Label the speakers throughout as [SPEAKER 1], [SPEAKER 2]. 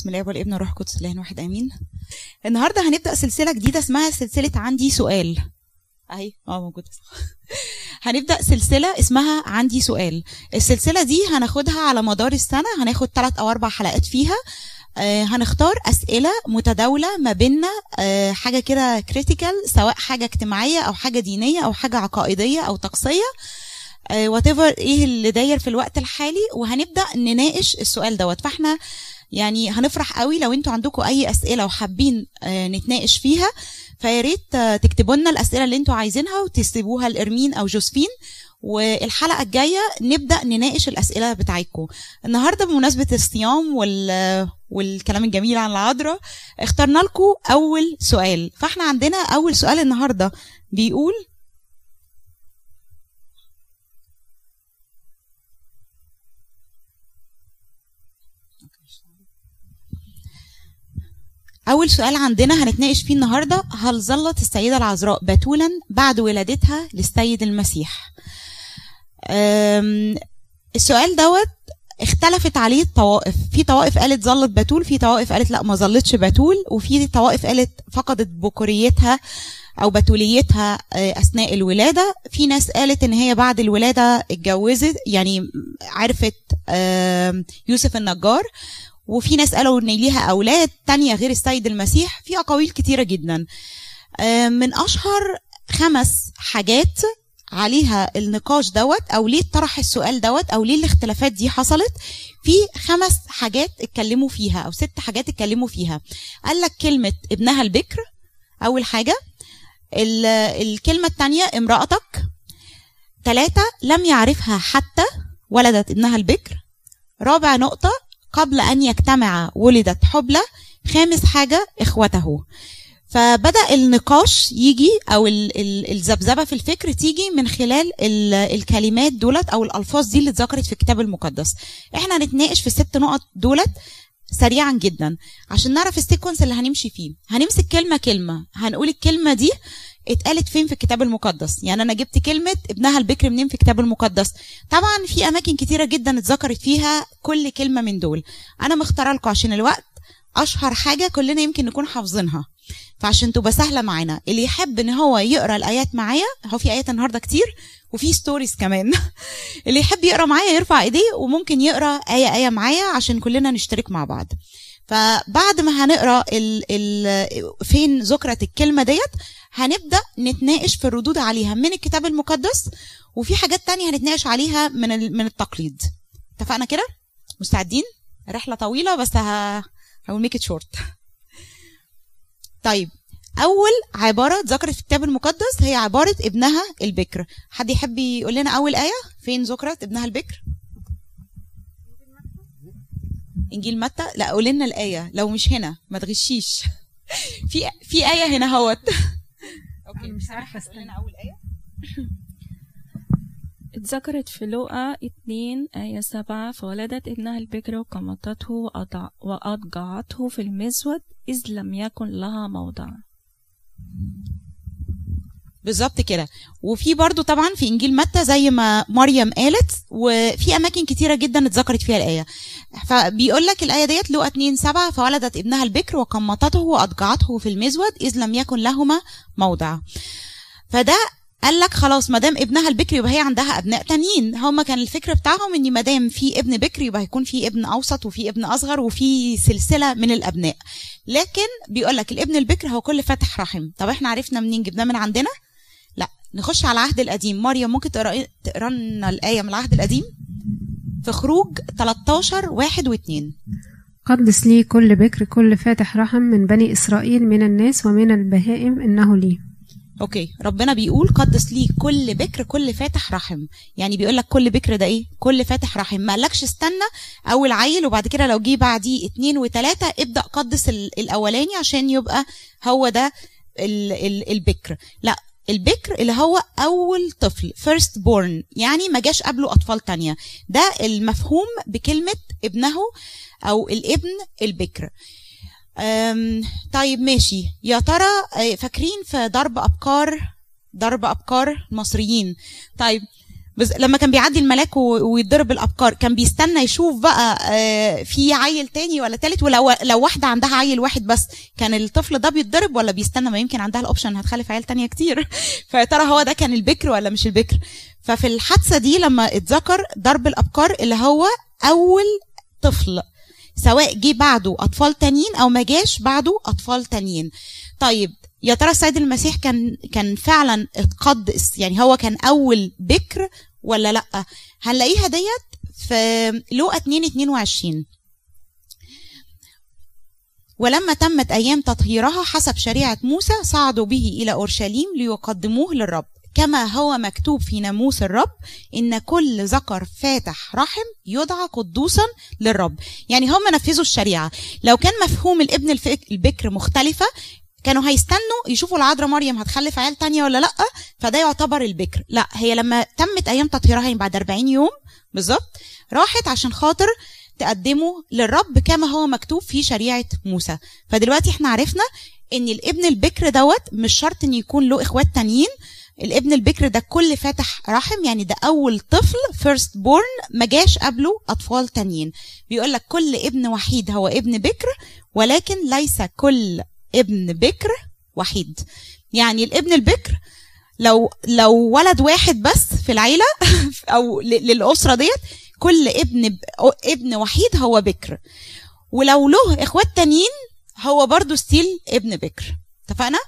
[SPEAKER 1] بسم الآب والابن والروح القدس إله واحد آمين. النهارده هنبدأ سلسلة جديدة اسمها سلسلة عندي سؤال. أهي آه موجوده صح هنبدأ سلسلة اسمها عندي سؤال. السلسلة دي هناخدها على مدار السنة هناخد ثلاث أو أربع حلقات فيها. آه هنختار أسئلة متداولة ما بيننا آه حاجة كده critical سواء حاجة اجتماعية أو حاجة دينية أو حاجة عقائدية أو طقسية. whatever إيه اللي داير في الوقت الحالي. وهنبدأ نناقش السؤال دوت. فإحنا يعني هنفرح قوي لو أنتوا عندكم اي اسئلة وحابين آه نتناقش فيها. فيا ريت تكتبوا لنا الاسئلة اللي أنتوا عايزينها وتسيبوها لإرمين أو جوزفين. والحلقة الجاية نبدأ نناقش الاسئلة بتاعتكم. النهارده بمناسبة الصيام وال والكلام الجميل عن العذراء اخترنا لكم أول سؤال. فاحنا عندنا أول سؤال النهارده. بيقول أول سؤال عندنا هنتناقش فيه النهارده هل ظلت السيدة العذراء بتولا بعد ولادتها للسيد المسيح؟ السؤال دوت اختلفت عليه الطوائف في طوائف قالت ظلت بتول في طوائف قالت لا ما ظلتش بتول وفي طوائف قالت فقدت بكوريتها أو بتوليتها أثناء الولادة. في ناس قالت إن هي بعد الولادة اتجوزت يعني عرفت يوسف النجار. وفي ناس قالوا إن ليها أولاد تانية غير السيد المسيح في أقاويل كتيرة جدا. من أشهر خمس حاجات عليها النقاش دوت أو ليه طرح السؤال دوت أو ليه الاختلافات دي حصلت في خمس حاجات اتكلموا فيها أو ست حاجات اتكلموا فيها. قال لك كلمة ابنها البكر أول حاجة. الكلمة الثانية امرأتك. ثلاثة لم يعرفها حتى ولدت ابنها البكر. رابع نقطة قبل أن يجتمع ولدت حبلى خامس حاجة إخوته. فبدأ النقاش يجي أو الذبذبة في الفكر تيجي من خلال الكلمات دولت أو الألفاظ دي اللي اتذكرت في الكتاب المقدس. إحنا هنتناقش في الست نقط دولت سريعا جدا عشان نعرف السيكونس اللي هنمشي فيه. هنمسك كلمة كلمة. هنقول الكلمة دي اتقالت فين في الكتاب المقدس؟ يعني أنا جبت كلمة ابنها البكر منين في الكتاب المقدس؟ طبعا في أماكن كتيرة جدا اتذكرت فيها كل كلمة من دول. أنا مختارة لكم عشان الوقت أشهر حاجة كلنا يمكن نكون حافظينها. فعشان تبقى سهلة معانا اللي يحب إن هو يقرأ الآيات معايا هو في آيات النهارده كتير وفي ستوريز كمان. اللي يحب يقرأ معايا يرفع إيديه وممكن يقرأ آية آية معايا عشان كلنا نشترك مع بعض. فبعد ما هنقرأ ال ال فين ذكرت الكلمة ديت هنبدأ نتناقش في الردود عليها من الكتاب المقدس وفي حاجات تانية هنتناقش عليها من من التقليد. اتفقنا كده؟ مستعدين؟ رحلة طويلة بس ه هقول make it short طيب أول عبارة اتذكرت في الكتاب المقدس هي عبارة ابنها البكر. حد يحب يقول لنا أول آية؟ فين ذكرت ابنها البكر؟ إنجيل متى؟ لا قول لنا الآية. لو مش هنا ما تغشيش. في في آية هنا أهوت.
[SPEAKER 2] أوكي مش عارفة
[SPEAKER 1] استنى أول آية.
[SPEAKER 2] اتذكرت في لوقا اتنين آية سبعة فولدت ابنها البكر وقمطته وأضجعته في المزود إذ لم يكن لها موضع.
[SPEAKER 1] بالظبط كده. وفي برضو طبعا في إنجيل متى زي ما مريم قالت وفي أماكن كتيرة جدا اتذكرت فيها الآية. فبيقول لك الآية ديت لقى 2 7 فولدت ابنها البكر وقمطته وأضجعته في المزود إذ لم يكن لهما موضع. فده قال لك خلاص ما دام ابنها البكر يبقى هي عندها أبناء تانيين. هم كان الفكر بتاعهم إن ما دام في ابن بكر يبقى هيكون في ابن أوسط وفي ابن أصغر وفي سلسلة من الأبناء. لكن بيقول لك الابن البكر هو كل فاتح رحم. طب إحنا عرفنا منين جبناه من عندنا؟ نخش على العهد القديم. مريم ممكن تقرا تقرا لنا الآية من العهد القديم؟ في خروج 13 1 و2
[SPEAKER 3] قدس لي كل بكر كل فاتح رحم من بني إسرائيل من الناس ومن البهائم إنه لي.
[SPEAKER 1] أوكي. ربنا بيقول قدس لي كل بكر كل فاتح رحم. يعني بيقول لك كل بكر ده إيه؟ كل فاتح رحم. ما قالكش استنى أول عيل وبعد كده لو جه بعديه اتنين وتلاتة ابدأ قدس الأولاني عشان يبقى هو ده ال ال البكر. لا البكر اللي هو أول طفل first born يعني ما جاش قبله أطفال تانية. ده المفهوم بكلمة ابنه أو الابن البكر. طيب ماشي. يا ترى فاكرين في ضرب ابكار ضرب ابكار المصريين طيب بس لما كان بيعدي الملاك ويتضرب الابكار كان بيستنى يشوف بقى آه، في عيل تاني ولا تالت؟ ولو لو واحدة عندها عيل واحد بس كان الطفل ده بيتضرب ولا بيستنى؟ ما يمكن عندها الأوبشن هتخلف عيال تانية كتير. فيا ترى هو ده كان البكر ولا مش البكر؟ ففي الحادثة دي لما اتذكر ضرب الابكار اللي هو أول طفل سواء جه بعده أطفال تانيين أو ما جاش بعده أطفال تانيين. طيب يا ترى السيد المسيح كان كان فعلا اتقد يعني هو كان أول بكر ولا لأ؟ هنلاقيها ديت في لوقا 2 22 ولما تمت أيام تطهيرها حسب شريعة موسى صعدوا به إلى أورشليم ليقدموه للرب. كما هو مكتوب في ناموس الرب إن كل ذكر فاتح رحم يدعى قدوسا للرب. يعني هم نفذوا الشريعة. لو كان مفهوم الابن البكر مختلفة كانوا هيستنوا يشوفوا العذراء مريم هتخلف عيال تانية ولا لأ فده يعتبر البكر. لأ هي لما تمت أيام تطهيرها يعني بعد 40 يوم بالظبط راحت عشان خاطر تقدمه للرب كما هو مكتوب في شريعة موسى. فدلوقتي إحنا عرفنا إن الابن البكر دوت مش شرط إن يكون له إخوات تانيين. الابن البكر ده كل فاتح رحم يعني ده أول طفل first born ما جاش قبله أطفال تانيين. بيقول لك كل ابن وحيد هو ابن بكر ولكن ليس كل ابن بكر وحيد. يعني الابن البكر لو لو ولد واحد بس في العيلة أو للأسرة ديت كل ابن ابن وحيد هو بكر. ولو له إخوات تانيين هو برضو still ابن بكر. اتفقنا؟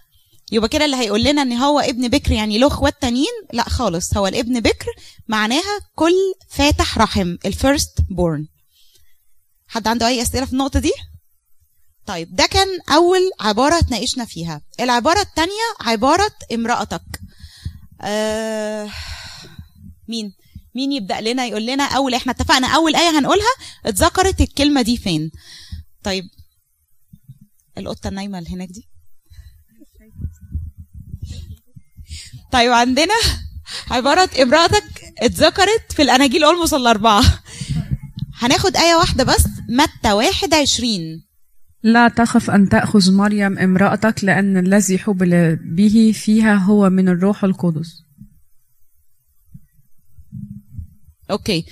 [SPEAKER 1] يبقى كده اللي هيقول لنا إن هو ابن بكر يعني له إخوات تانيين؟ لا خالص. هو الابن بكر معناها كل فاتح رحم ال first born حد عنده أي أسئلة في النقطة دي؟ طيب ده كان أول عبارة اتناقشنا فيها. العبارة الثانية عبارة امرأتك. آه مين؟ مين يبدأ لنا يقول لنا أول إحنا اتفقنا أول آية هنقولها اتذكرت الكلمة دي فين. طيب القطة النايمة اللي هناك دي. طيب عندنا عبارة امرأتك اتذكرت في الأناجيل أولموس الأربعة. هناخد آية واحدة بس متى واحد عشرين.
[SPEAKER 4] لا تخف أن تأخذ مريم امرأتك لأن الذي حبل به فيها هو من الروح القدس.
[SPEAKER 1] أوكي.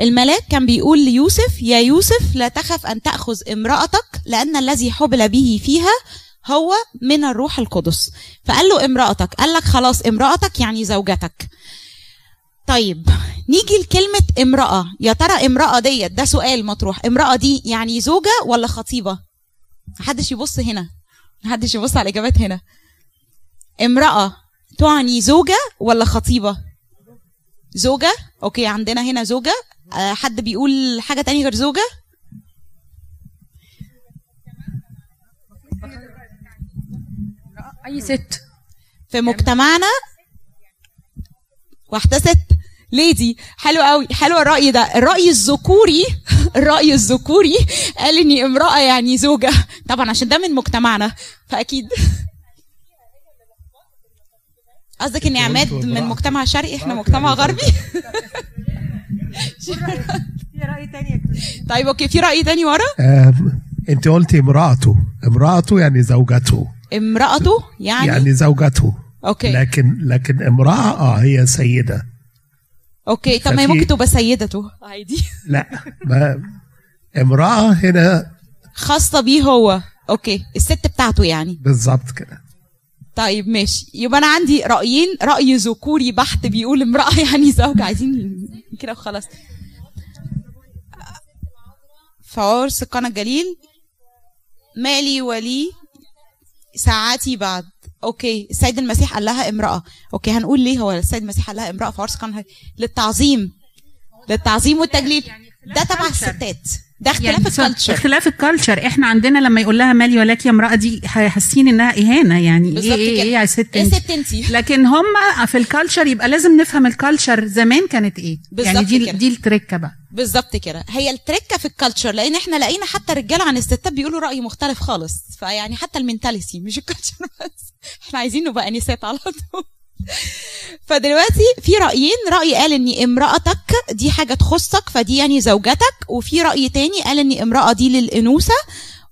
[SPEAKER 1] الملاك كان بيقول ليوسف يا يوسف لا تخف أن تأخذ امرأتك لأن الذي حبل به فيها هو من الروح القدس. فقال له امرأتك قال لك خلاص امرأتك يعني زوجتك. طيب نيجي لكلمة امرأة. يا ترى امرأة ديت ده سؤال مطروح. امرأة دي يعني زوجة ولا خطيبة؟ محدش يبص هنا. محدش يبص على الإجابات هنا. امرأة تعني زوجة ولا خطيبة؟ زوجة؟ okay عندنا هنا زوجة. آه، حد بيقول حاجة تانية غير زوجة؟
[SPEAKER 4] أي ست؟
[SPEAKER 1] في مجتمعنا واحدة ست. lady حلو قوي. حلو الرأي ده. الرأي الذكوري الرأي الذكوري قال إني امرأة يعني زوجة. طبعا عشان ده من مجتمعنا. فأكيد. قصدك إني عماد من مجتمع شرقي؟ إحنا مجتمع غربي؟ طيب okay. في رأي تاني ورا؟
[SPEAKER 5] آم، أنت قلتي امرأته. امرأته يعني زوجته.
[SPEAKER 1] امرأته يعني,
[SPEAKER 5] يعني زوجته.
[SPEAKER 1] okay.
[SPEAKER 5] لكن لكن امرأة آه هي سيدة.
[SPEAKER 1] okay طب ما هي ممكن تبقى سيدته عادي.
[SPEAKER 5] لا ما امرأة هنا
[SPEAKER 1] خاصة بيه هو. okay الست بتاعته يعني.
[SPEAKER 5] بالظبط كده.
[SPEAKER 1] طيب ماشي. يبقى أنا عندي رأيين رأي ذكوري بحت بيقول امرأة يعني زوجة عايزين كده وخلاص. فعرس قنا الجليل مالي ولك ساعتي بعد. okay السيد المسيح قال لها امرأة. okay هنقول ليه هو السيد المسيح قال لها امرأة؟ عرس قنا للتعظيم للتعظيم والتجليل ده تبع الستات. ده اختلاف
[SPEAKER 6] صح،
[SPEAKER 1] ال culture
[SPEAKER 6] اختلاف ال culture إحنا عندنا لما يقول لها مالي ولك يا امرأة دي حاسين إنها إهانة. يعني إيه
[SPEAKER 1] إيه.
[SPEAKER 6] إيه يا ست انت
[SPEAKER 1] ست انتي
[SPEAKER 6] لكن هم في ال culture يبقى لازم نفهم ال culture زمان كانت
[SPEAKER 1] إيه.
[SPEAKER 6] يعني دي
[SPEAKER 1] كده.
[SPEAKER 6] دي التركه بقى.
[SPEAKER 1] بالظبط كده. هي التركه في ال culture لأن إحنا لقينا حتى الرجاله عن الستات بيقولوا رأي مختلف خالص. فيعني حتى ال mentality مش ال culture بس. إحنا عايزين نبقى انسات على طول. فدلوقتي في رأيين رأي قال إن امرأتك دي حاجة تخصك فدي يعني زوجتك وفي رأي تاني قال إن امرأة دي للأنوثة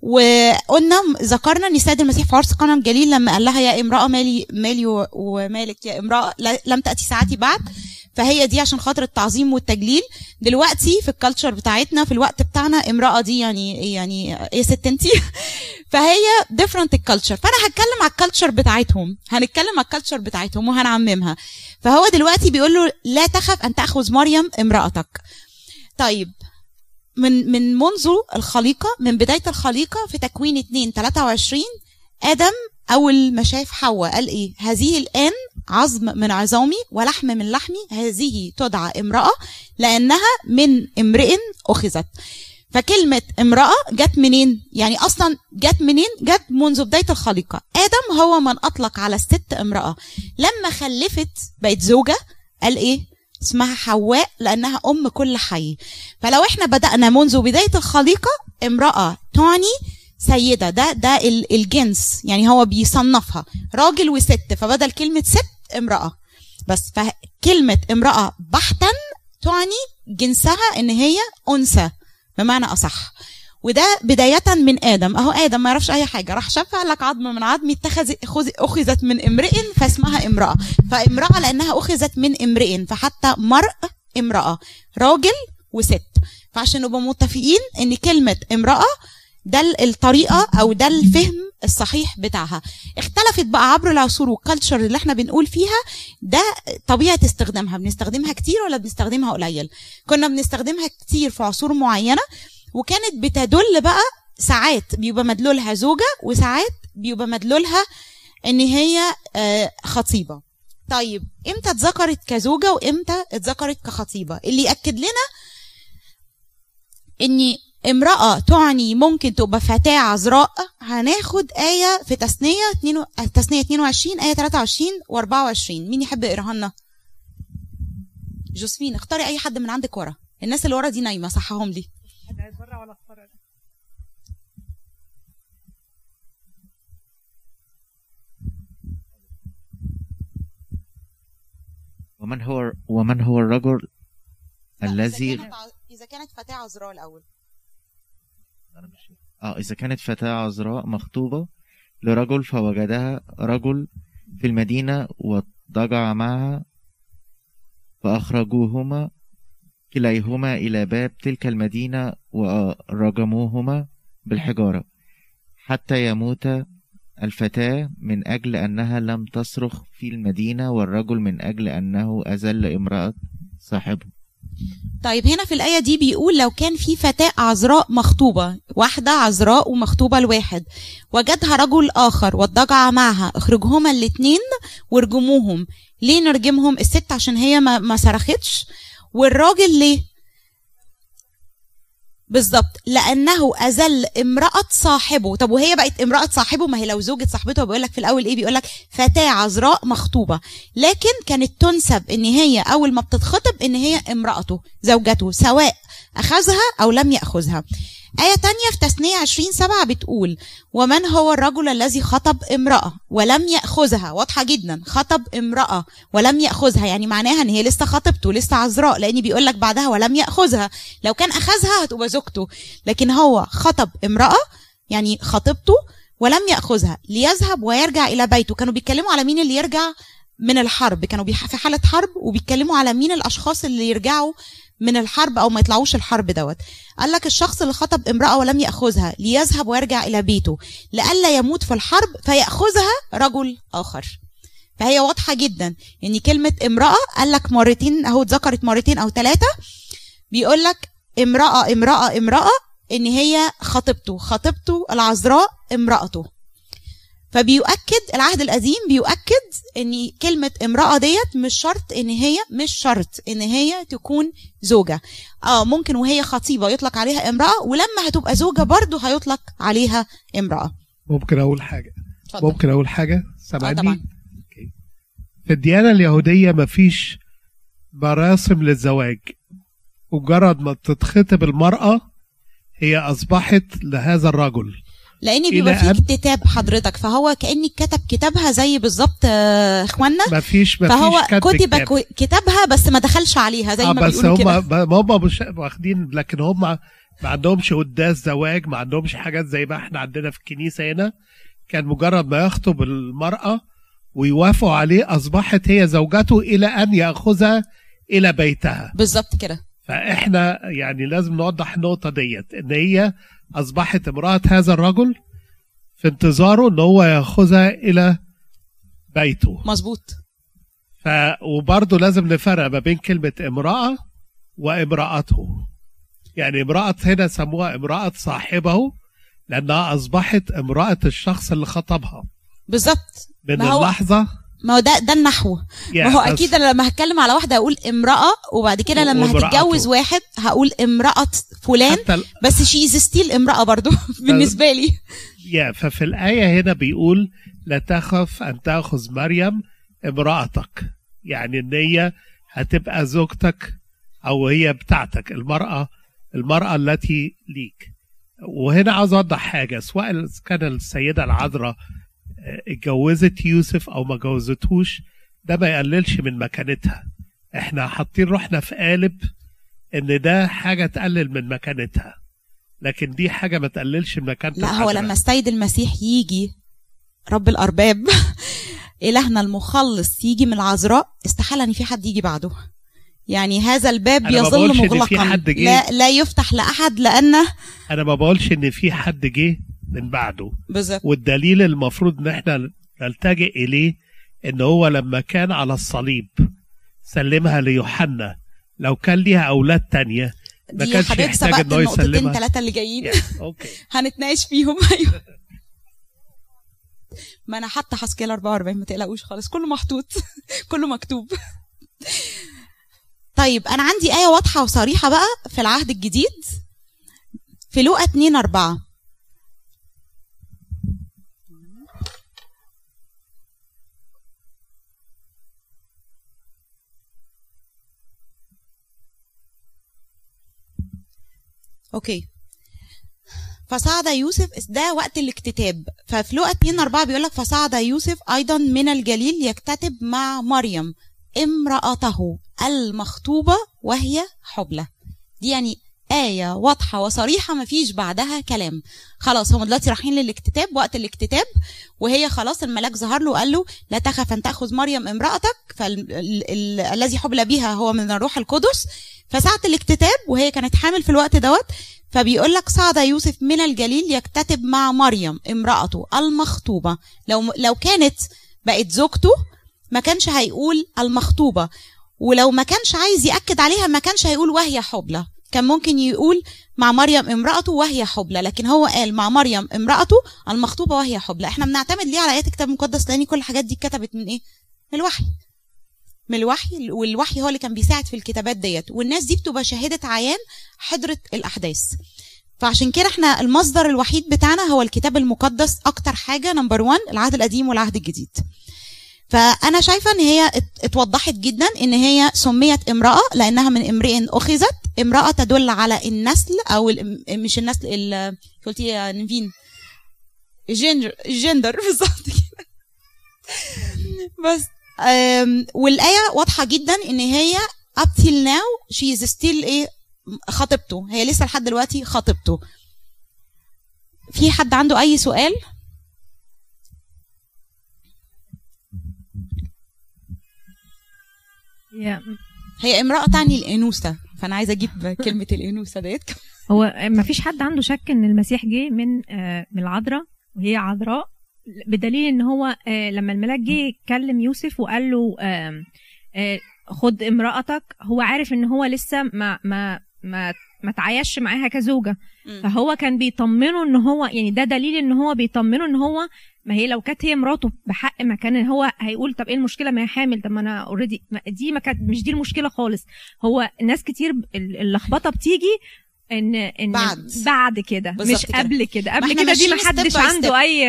[SPEAKER 1] وقلنا ذكرنا إن السيد المسيح في عرس قنا الجليل لما قال لها يا امرأة مالي مالي ومالك يا امرأة لم تأتي ساعتي بعد فهي دي عشان خاطر التعظيم والتجليل. دلوقتي في ال culture بتاعتنا في الوقت بتاعنا امرأة دي يعني يعني إيه ست انتي؟ فهي different ال culture فأنا هتكلم على ال culture بتاعتهم. هنتكلم على ال culture بتاعتهم وهنعممها. فهو دلوقتي بيقول له لا تخف أن تأخذ مريم امرأتك. طيب من من منذ الخليقة من بداية الخليقة في تكوين 2 23 آدم أول ما شاف حواء قال إيه هذه الآن عظم من عظامي ولحم من لحمي هذه تدعى امرأة لأنها من امرئ أخذت فكلمة امرأة جت منين؟ يعني أصلا جت منين؟ جت منذ بداية الخليقة آدم هو من أطلق على الست امرأة لما خلفت بقت زوجة قال إيه؟ اسمها حواء لأنها أم كل حي فلو إحنا بدأنا منذ بداية الخليقة امرأة تعني سيدة. ده ده ال- الجنس. يعني هو بيصنفها. راجل وست. فبدل كلمة ست امرأة. بس فكلمة امرأة بحتا تعني جنسها إن هي أنثى. بمعنى أصح. وده بداية من آدم. أهو آدم ما يعرفش أي حاجة. راح شاف قال لك عظم من عظمي اتخذ أخذ- أخذت من امرئ فاسمها امرأة. فامرأة لأنها أخذت من امرئ. فحتى مرء امرأة. راجل وست. فعشان نبقى متفقين إن كلمة امرأة ده ال- الطريقة أو ده الفهم الصحيح بتاعها. اختلفت بقى عبر العصور والكالتشر اللي إحنا بنقول فيها ده طبيعة استخدامها. بنستخدمها كتير ولا بنستخدمها قليل؟ كنا بنستخدمها كتير في عصور معينة وكانت بتدل بقى ساعات بيبقى مدلولها زوجة وساعات بيبقى مدلولها إن هي آه، خطيبة. طيب إمتى اتذكرت كزوجة وإمتى اتذكرت كخطيبة؟ اللي يأكد لنا ان امرأة تعني ممكن تبقى فتاة عذراء هناخد آية في تثنية اتنين- تثنية 22 آية 23 و24 مين يحب يقراها لنا؟ جوزفين اختاري أي حد من عندك ورا. الناس اللي ورا دي نايمة صحهم لي.
[SPEAKER 7] ومن هو ومن هو الرجل الذي
[SPEAKER 1] إذا كانت فتاة عذراء الأول.
[SPEAKER 7] آه إذا كانت فتاة عذراء مخطوبة لرجل فوجدها رجل في المدينة وضجع معها فأخرجوهما كليهما إلى باب تلك المدينة ورجموهما بالحجارة حتى يموت الفتاة من أجل أنها لم تصرخ في المدينة والرجل من أجل أنه أذل امرأة صاحبه.
[SPEAKER 1] طيب هنا في الآية دي بيقول لو كان في فتاة عذراء مخطوبة واحدة عذراء ومخطوبة لواحد وجدها رجل آخر واضطجع معها اخرجهما الاتنين وارجموهم. ليه نرجمهم؟ الست عشان هي ما, ما صرختش. والراجل ليه؟ بالظبط. لأنه اذل امرأة صاحبه. طب وهي بقت امرأة صاحبه؟ ما هي لو زوجة صاحبته بيقول لك في الأول إيه؟ بيقول لك فتاة عذراء مخطوبة. لكن كانت تنسب إن هي أول ما بتتخطب إن هي امرأته زوجته سواء أخذها أو لم يأخذها. آية تانية في تثنية 20 سبعة بتقول ومن هو الرجل الذي خطب امرأة ولم يأخذها؟ واضحة جدا خطب امرأة ولم يأخذها يعني معناها إن هي لسه خطبته لسه عذراء لأن بيقول لك بعدها ولم يأخذها. لو كان أخذها هتبقى زوجته لكن هو خطب امرأة يعني خطبته ولم يأخذها ليذهب ويرجع إلى بيته. كانوا بيتكلموا على مين اللي يرجع؟ من الحرب. كانوا في حالة حرب وبيتكلموا على مين الأشخاص اللي يرجعوا من الحرب أو ما يطلعوش الحرب دوت. قال لك الشخص اللي خطب امرأة ولم يأخذها ليذهب ويرجع إلى بيته. لئلا يموت في الحرب فيأخذها رجل آخر. فهي واضحة جدا. ان كلمة امرأة قال لك مرتين أهو اتذكرت مرتين أو ثلاثة بيقول لك امرأة امرأة امرأة إن هي خطيبته خطيبته العذراء امرأته. فبيؤكد العهد القديم بيؤكد إن كلمة امرأة ديت مش شرط إن هي مش شرط إن هي تكون زوجة. آه ممكن وهي خطيبة يطلق عليها امرأة ولما هتبقى زوجة برضو هيطلق عليها امرأة.
[SPEAKER 5] ممكن أقول حاجة.
[SPEAKER 1] اتفضل.
[SPEAKER 5] ممكن أقول
[SPEAKER 1] حاجة؟
[SPEAKER 5] سامعني؟ أوكي. في الديانة اليهودية مفيش مراسم للزواج. مجرد ما تتخطب المرأة هي أصبحت لهذا الرجل.
[SPEAKER 1] لأن بيبقى
[SPEAKER 5] إلى
[SPEAKER 1] في كتاب حضرتك فهو كأني كتب كتابها زي بالظبط آه، اخوانا
[SPEAKER 5] مفيش مفيش
[SPEAKER 1] فهو
[SPEAKER 5] كتب كتاب.
[SPEAKER 1] كتابها بس ما دخلش عليها زي
[SPEAKER 5] آه
[SPEAKER 1] ما
[SPEAKER 5] بس
[SPEAKER 1] بيقولوا
[SPEAKER 5] هم
[SPEAKER 1] كده.
[SPEAKER 5] ما هم مش واخدين لكن هم ما عندهمش قداس زواج ما عندهمش حاجات زي ما إحنا عندنا في الكنيسة هنا. كان مجرد ما يخطب المرأة ويوافقوا عليه أصبحت هي زوجته إلى أن يأخذها إلى بيتها.
[SPEAKER 1] بالظبط كده.
[SPEAKER 5] فإحنا يعني لازم نوضح النقطة ديت إن هي أصبحت امرأة هذا الرجل في انتظاره إن هو يأخذها إلى بيته.
[SPEAKER 1] مظبوط.
[SPEAKER 5] ف وبرضه لازم نفرق ما بين كلمة امرأة وامرأته. يعني امرأة هنا سموها امرأة صاحبه لأنها أصبحت امرأة الشخص اللي خطبها.
[SPEAKER 1] بالظبط.
[SPEAKER 5] من اللحظة
[SPEAKER 1] ما هو ده ده النحو.
[SPEAKER 5] يعني
[SPEAKER 1] ما هو أكيد أنا لما هتكلم على واحدة هقول امرأة وبعد كده لما. هتتجوز واحد هقول امرأة فلان
[SPEAKER 5] ال-
[SPEAKER 1] بس she is still امرأة برضو بالنسبة لي.
[SPEAKER 5] يا ففي الآية هنا بيقول لا تخف أن تأخذ مريم امرأتك. يعني إن هي هتبقى زوجتك أو هي بتاعتك المرأة المرأة التي ليك. وهنا عاوز أوضح حاجة سواء كان السيدة العذراء اتجوزت يوسف أو ما جوزتهوش ده ما يقللش من مكانتها إحنا حاطين روحنا في قالب ان ده حاجة تقلل من مكانتها لكن دي حاجة ما تقللش من مكانتها
[SPEAKER 1] لا هو. لما السيد المسيح يجي رب الأرباب إلهنا المخلص يجي من العذراء استحالة إن في حد يجي بعده يعني هذا الباب يظل مغلقا. لا لا يفتح لأحد لأنه
[SPEAKER 5] أنا ما بقولش إن في حد جه من بعده.
[SPEAKER 1] بالظبط.
[SPEAKER 5] والدليل المفروض إن إحنا نلتجئ إليه إن هو لما كان على الصليب سلمها ليوحنا. لو كان ليها أولاد تانية ما كانش يحتاج إن هو يسلمها.
[SPEAKER 1] ثلاثة اللي جايين.
[SPEAKER 5] أوكي
[SPEAKER 1] هنتناقش فيهم. أيوه. ما أنا حاطة حسكيل 44 ما تقلقوش خالص. كله محطوط. كله مكتوب. طيب أنا عندي آية واضحة وصريحة بقى في العهد الجديد. في لوقا 2 4 okay. فصعد يوسف ده وقت الاكتتاب. ففي لوقا 2 4 بيقول لك فصعد يوسف أيضا من الجليل يكتتب مع مريم امرأته المخطوبة وهي حبلى. دي يعني آية واضحة وصريحة مفيش بعدها كلام. خلاص هم دلوقتي رايحين للاكتتاب وقت الاكتتاب وهي خلاص الملاك ظهر له وقال له لا تخف أن تأخذ مريم امرأتك فالذي حبل بها هو من الروح القدس. فساعة الاكتتاب وهي كانت حامل في الوقت دوت فبيقول لك صعد يوسف من الجليل يكتتب مع مريم امرأته المخطوبة. لو لو كانت بقت زوجته ما كانش هيقول المخطوبة. ولو ما كانش عايز يأكد عليها ما كانش هيقول وهي حبلى كان ممكن يقول مع مريم امرأته وهي حبلى لكن هو قال مع مريم امرأته المخطوبة وهي حبلى. إحنا بنعتمد ليه على آيات الكتاب المقدس؟ لأن كل الحاجات دي اتكتبت من إيه؟ من الوحي. من الوحي والوحي هو اللي كان بيساعد في الكتابات ديت. والناس دي بتبقى شاهدة عيان حاضرة الأحداث. فعشان كده إحنا المصدر الوحيد بتاعنا هو الكتاب المقدس أكتر حاجة number 1 العهد القديم والعهد الجديد. فأنا شايفة إن هي ات- اتوضحت جدا إن هي سميت امرأة لأنها من امرء أخذت. امرأة تدل على النسل أو ال- مش النسل ال- قلتي يا نيفين الجندر الجندر بالظبط كده. بس أم، والآية واضحة جدا إن هي up till now she is still إيه؟ خطيبته. هي لسه لحد دلوقتي خطيبته. في حد عنده أي سؤال؟ هي امرأة تعني الأنوثة فأنا عايزة أجيب كلمة الأنوثة ديت
[SPEAKER 8] هو ما فيش حد عنده شك إن المسيح جه من آه، من العذراء وهي عذراء بدليل إن هو آه، لما الملاك جه يكلم يوسف وقال له آه، خد امرأتك هو عارف إن هو لسه ما ما ما ما تعايش معاها كزوجة. فهو كان بيطمنه إن هو يعني ده دليل إن هو بيطمنه إن هو ما هي لو كانت هي مراته بحق ما كان هو هيقول طب إيه المشكلة؟ ما هي حامل. طب ما أنا اوريدي دي ما كانت مش دي المشكلة خالص. هو ناس كتير اللخبطة بتيجي ان إن
[SPEAKER 1] بعد.
[SPEAKER 8] بعد كده مش
[SPEAKER 1] كده.
[SPEAKER 8] قبل كده قبل كده دي ما حدش عنده أي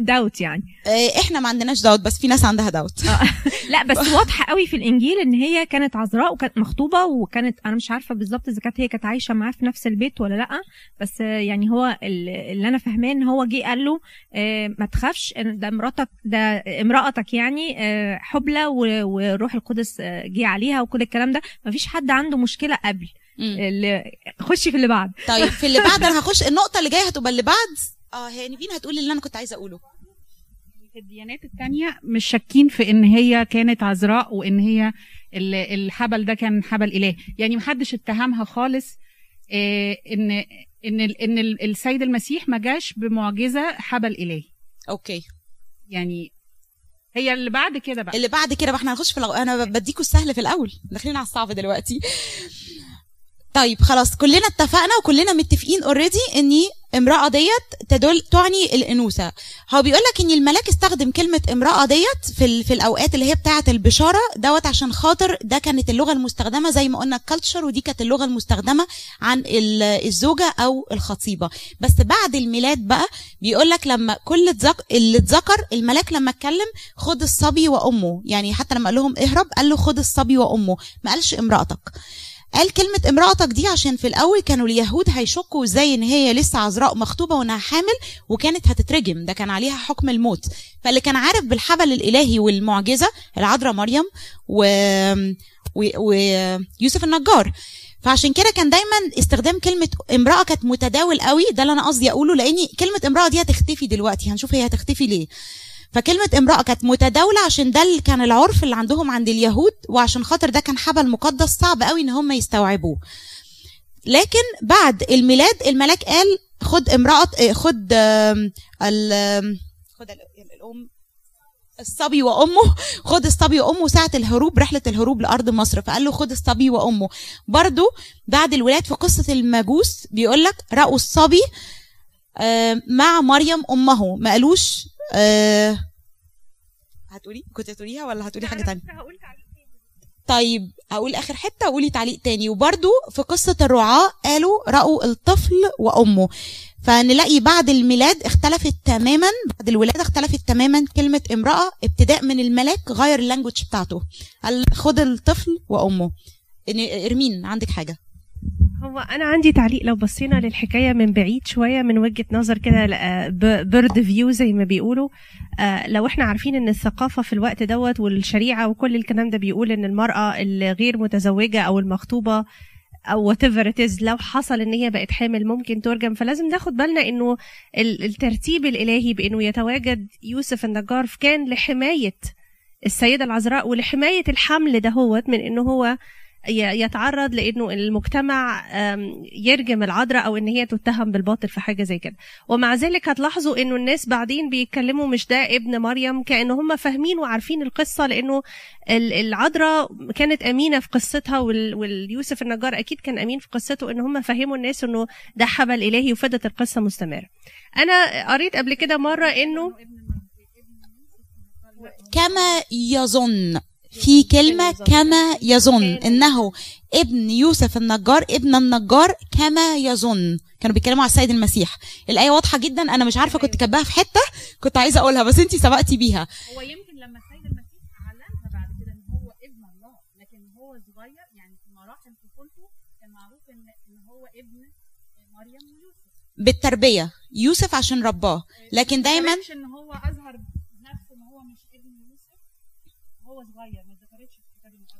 [SPEAKER 8] داوت يعني
[SPEAKER 1] آه، إحنا ما عندناش دوت بس في ناس عندها دوت
[SPEAKER 8] لا بس واضحة قوي في الإنجيل إن هي كانت عذراء وكانت مخطوبة وكانت أنا مش عارفة بالظبط إذا كانت هي كانت عايشة معاه في نفس البيت ولا لأ بس آه، يعني هو ال- اللي أنا فاهماه إن هو جه قال له آه، ما تخافش ده مراتك ده امرأتك يعني آه، حبلى والروح القدس آه، جه عليها وكل الكلام ده ما فيش حد عنده مشكلة قبل. اللي خشي في اللي بعد.
[SPEAKER 1] طيب في اللي بعد أنا هخش النقطة اللي جاية هتبقى اللي بعد. آه هي نيفين هتقولي اللي أنا كنت عايزة
[SPEAKER 6] أقوله. الديانات التانية مش شاكين في إن هي كانت عذراء وإن هي ال- الحبل ده كان حبل إله. يعني محدش اتهمها خالص آه، ان إن إن ال- السيد المسيح ما جاش بمعجزة حبل الهي
[SPEAKER 1] أوكي.
[SPEAKER 6] يعني هي اللي بعد كده بقى.
[SPEAKER 1] اللي بعد كده بقى إحنا هنخش في الأو... أنا بديكوا السهل في الأول. داخلين على الصعب دلوقتي. طيب خلاص كلنا اتفقنا وكلنا متفقين already إن امرأة ديت تدل تعني الأنوثة هو بيقول لك إن الملاك استخدم كلمة امرأة ديت في. في الأوقات اللي هي بتاعة البشارة دوت عشان خاطر ده كانت اللغة المستخدمة زي ما قلنا ال culture ودي كانت اللغة المستخدمة عن ال- الزوجة أو الخطيبة بس بعد الميلاد بقى بيقول لك لما كل. اللي اتذكر الملاك لما اتكلم خد الصبي وأمه يعني حتى لما قال لهم اهرب قال له خد الصبي وأمه ما قالش امرأتك قال كلمة امرأتك دي عشان في الأول كانوا اليهود هيشكوا إزاي إن هي لسه عذراء مخطوبة وإنها حامل وكانت هتترجم. ده كان عليها حكم الموت. فاللي كان عارف بالحبل الإلهي والمعجزة العذراء مريم و... و... ويوسف النجار. فعشان كده كان دايما استخدام كلمة امرأة كانت متداول قوي. ده اللي أنا قصدي أقوله لأني كلمة امرأة دي هتختفي دلوقتي. هنشوف هي هتختفي ليه. فكلمة امرأة كانت متداولة عشان ده اللي كان العرف اللي عندهم عند اليهود وعشان خاطر ده كان حبل مقدس صعب قوي ان هم يستوعبوه. لكن بعد الميلاد الملاك قال خد امرأة خد ال خد ال- الأم الصبي وأمه. خد الصبي وأمه ساعة الهروب رحلة الهروب لأرض مصر. فقال له خد الصبي وأمه. برضو بعد الولاد في قصة المجوس بيقول لك رأوا الصبي مع مريم أمه. ما قالوش آه، هتقولي؟ كنت هتقوليها ولا هتقولي حاجة تانية؟ طيب هقول آخر حتة وقولي تعليق تاني. وبرده في قصة الرعاة قالوا رأوا الطفل وأمه. فنلاقي بعد الميلاد اختلفت تماما بعد الولادة اختلفت تماما كلمة امرأة ابتداء من الملاك غير ال language بتاعته. قال خد الطفل وأمه. إرمين عندك حاجة؟
[SPEAKER 9] هو أنا عندي تعليق لو بصينا للحكاية من بعيد شوية من وجهة نظر كده bird view زي ما بيقولوا. آه، لو إحنا عارفين إن الثقافة في الوقت دوت والشريعة وكل الكلام ده بيقول إن المرأة الغير متزوجة أو المخطوبة أو whatever لو حصل إن هي بقت حامل ممكن ترجم. فلازم ناخد بالنا إنه ال- الترتيب الإلهي بإنه يتواجد يوسف النجار كان لحماية السيدة العذراء ولحماية الحمل دهوت من إنه هو يتعرض لإنه المجتمع يرجم العذراء أو إن هي تتهم بالباطل في حاجة زي كده. ومع ذلك هتلاحظوا إنه الناس بعدين بيتكلموا مش ده ابن مريم كأنه هم فاهمين وعارفين القصة لإنه ال- العذراء كانت أمينة في قصتها وال- واليوسف النجار أكيد كان أمين في قصته إن هم فهموا الناس إنه ده حبل إلهي وفضلت القصة مستمرة. أنا قريت قبل كده مرة إنه
[SPEAKER 1] كما يظن. في كلمة كما يظن. إنه ابن يوسف النجار ابن النجار كما يظن. كانوا بيتكلموا على السيد المسيح. الآية واضحة جدا. أنا مش عارفة كنت كاتباها في حتة كنت عايزة أقولها بس أنتي سبقتي بيها.
[SPEAKER 6] هو يمكن لما السيد المسيح أعلنها بعد كده إن هو ابن الله لكن هو صغير يعني في مراحل طفولته كان معروف إن هو ابن مريم ويوسف.
[SPEAKER 1] بالتربية. يوسف عشان رباه. لكن دايما
[SPEAKER 6] إن هو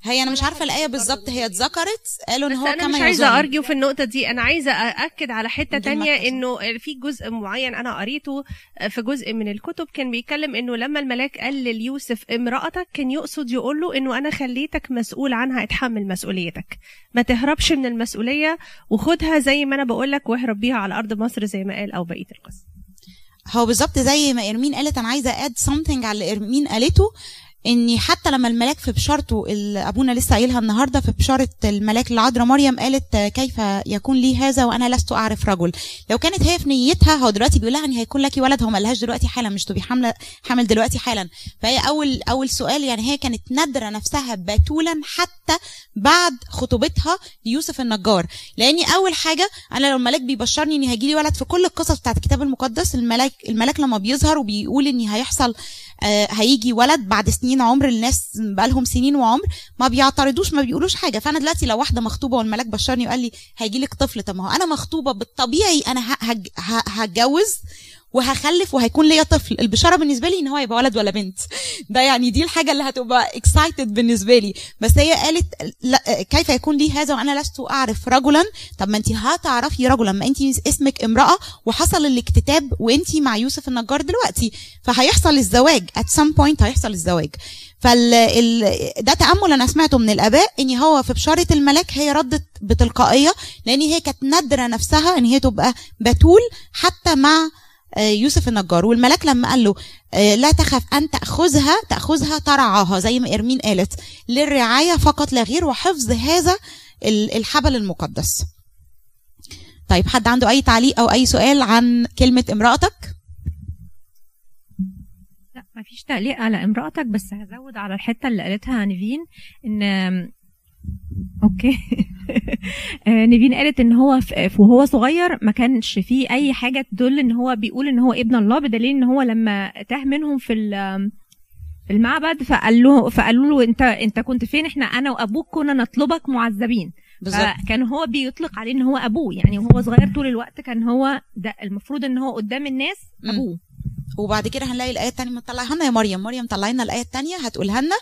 [SPEAKER 1] هي أنا مش عارفة الآية بالظبط. هي اتذكرت؟ قالوا
[SPEAKER 9] بس
[SPEAKER 1] هو أنا
[SPEAKER 9] مش
[SPEAKER 1] عايزة
[SPEAKER 9] ارجو في النقطة دي. أنا عايزة أأكد على
[SPEAKER 1] حتة
[SPEAKER 9] تانية. إنه في جزء معين أنا قريته في جزء من الكتب كان بيتكلم إنه لما الملاك قال ليوسف امرأتك كان يقصد يقول له إنه أنا خليتك مسؤول عنها اتحمل مسؤوليتك. ما تهربش من المسؤولية وخدها زي ما أنا بقول لك واهرب بيها على أرض مصر زي ما قال أو بقية القصة.
[SPEAKER 1] هو بالظبط زي ما إرمين قالت أنا عايزة أد something على اللي إرمين قالته. إني حتى لما الملاك في بشارته اللي أبونا لسه قايلها النهاردة في بشارة الملاك العذراء مريم قالت آه، كيف يكون لي هذا وأنا لست أعرف رجل. لو كانت هي في نيتها هو دلوقتي بيقول لها إن هيكون لك ولد هو ما قالهاش دلوقتي حالا مش تبقي حاملة حامل دلوقتي حالا. فهي أول أول سؤال يعني هي كانت نادرة نفسها بتولا حتى بعد خطوبتها ليوسف النجار. لأني أول حاجة أنا لو الملاك بيبشرني ان هيجي لي ولد في كل القصص بتاعت الكتاب المقدس الملاك الملاك لما بيظهر وبيقول ان هيحصل هيجي ولد بعد سنين عمر الناس بقالهم سنين وعمر ما بيعترضوش ما بيقولوش حاجة. فأنا دلوقتي لو واحدة مخطوبة والملاك بشرني وقال لي هيجي لك طفل طب ما هو أنا مخطوبة بالطبيعي أنا هتجوز وهخلف وهيكون ليا طفل. البشارة بالنسبة لي إن هو يبقى ولد ولا بنت. ده يعني دي الحاجة اللي هتبقى excited بالنسبة لي. بس هي قالت لا كيف يكون لي هذا وأنا لست أعرف رجلا؟ طب ما انت هتعرفي رجلا. ما انت اسمك امرأة وحصل الاكتتاب وانت مع يوسف النجار دلوقتي. فهيحصل الزواج. At some point هيحصل الزواج. فال ال... ده تأمل أنا سمعته من الآباء إن هو في بشارة الملاك هي ردت بتلقائية لأن هي كانت نادرة نفسها إن هي تبقى بتول حتى مع يوسف النجار. والملاك لما قال له آه، لا تخف أن تأخذها تأخذها ترعاها زي ما إرمين قالت للرعاية فقط لا غير وحفظ هذا ال- الحبل المقدس. طيب حد عنده أي تعليق أو أي سؤال عن كلمة امرأتك؟
[SPEAKER 8] لا مفيش تعليق على امرأتك بس هزود على الحتة اللي قالتها نيفين إن أوكي. آه، نيفين قالت إن هو وهو صغير ما كانش فيه أي حاجة تدل إن هو بيقول إن هو ابن الله بدليل إن هو لما تاه منهم في ال- في المعبد فقال له فقالوا له أنت أنت كنت فين؟ إحنا أنا وأبوك كنا نطلبك معذبين.
[SPEAKER 1] بالظبط.
[SPEAKER 8] فكان هو بيطلق عليه إن هو أبوه. يعني وهو صغير طول الوقت كان هو ده المفروض إن هو قدام الناس. أبوه.
[SPEAKER 1] وبعد كده هنلاقي الآية الثانية مطلعها لنا. يا مريم مريم طلعي لنا الآية الثانية هتقولها لنا.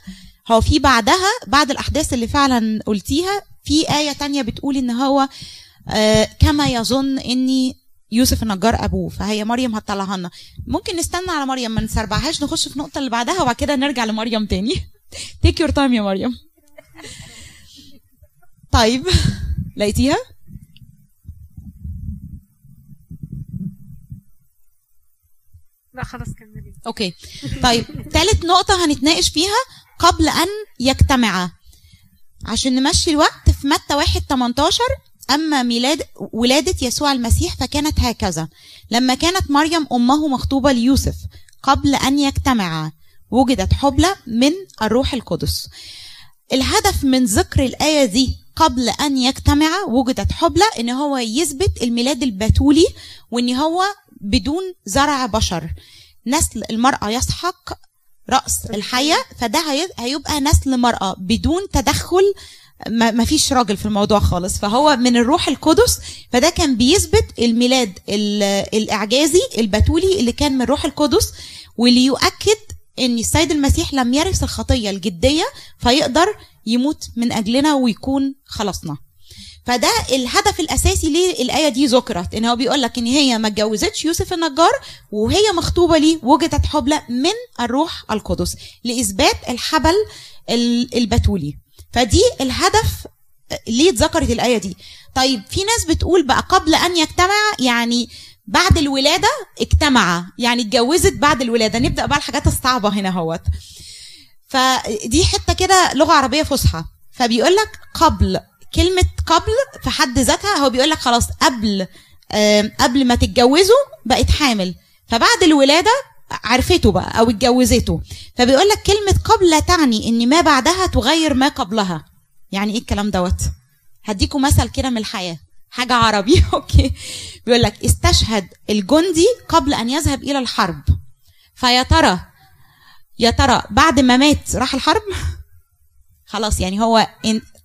[SPEAKER 1] هو في بعدها بعد الأحداث اللي فعلا قلتيها في آية تانية بتقول إن هو آه كما يظن إني يوسف النجار أبوه فهي مريم هتطلعها لنا. ممكن نستنى على مريم ما نسربعهاش نخش في النقطة اللي بعدها وبعد كده نرجع لمريم تاني. take your time يا مريم. طيب لقيتيها؟
[SPEAKER 3] لا خلاص كملي.
[SPEAKER 1] okay. طيب ثالث نقطة هنتناقش فيها قبل أن يجتمعا. عشان نمشي الوقت في متى 1 18 أما ميلاد ولادة يسوع المسيح فكانت هكذا. لما كانت مريم أمه مخطوبة ليوسف قبل أن يجتمعا وجدت حبلى من الروح القدس. الهدف من ذكر الآية دي قبل أن يجتمعا وجدت حبلى إن هو يثبت الميلاد البتولي وإن هو بدون زرع بشر. نسل المرأة يسحق رأس الحية فده هي- هيبقى نسل مرأة بدون تدخل ما فيش راجل في الموضوع خالص. فهو من الروح القدس فده كان بيثبت الميلاد ال- الإعجازي البتولي اللي كان من الروح القدس واللي يؤكد إن السيد المسيح لم يرث الخطية الجدية فيقدر يموت من أجلنا ويكون خلصنا. فده الهدف الأساسي ليه الايه دي ذكرت إن هو بيقول لك إن هي ما اتجوزتش يوسف النجار وهي مخطوبة ليه وجدت حبلى من الروح القدس لإثبات الحبل ال- البتولي. فدي الهدف ليه اتذكرت الآية دي. طيب في ناس بتقول بقى قبل أن يجتمع يعني بعد الولادة اجتمع يعني اتجوزت بعد الولادة. نبدأ بقى الحاجات الصعبة هنا أهوت. فدي حتة كده لغة عربية فصحى. فبيقول لك قبل كلمة قبل في حد ذاتها هو بيقول لك خلاص قبل قبل ما تتجوزوا بقت حامل. فبعد الولادة عرفته بقى أو اتجوزته. فبيقول لك كلمة قبل لا تعني إن ما بعدها تغير ما قبلها. يعني إيه الكلام دوت؟ هديكم مثل كده من الحياة. حاجة عربي. أوكي. بيقول لك استشهد الجندي قبل أن يذهب إلى الحرب. فيا ترى يا ترى بعد ما مات راح الحرب؟ خلاص يعني هو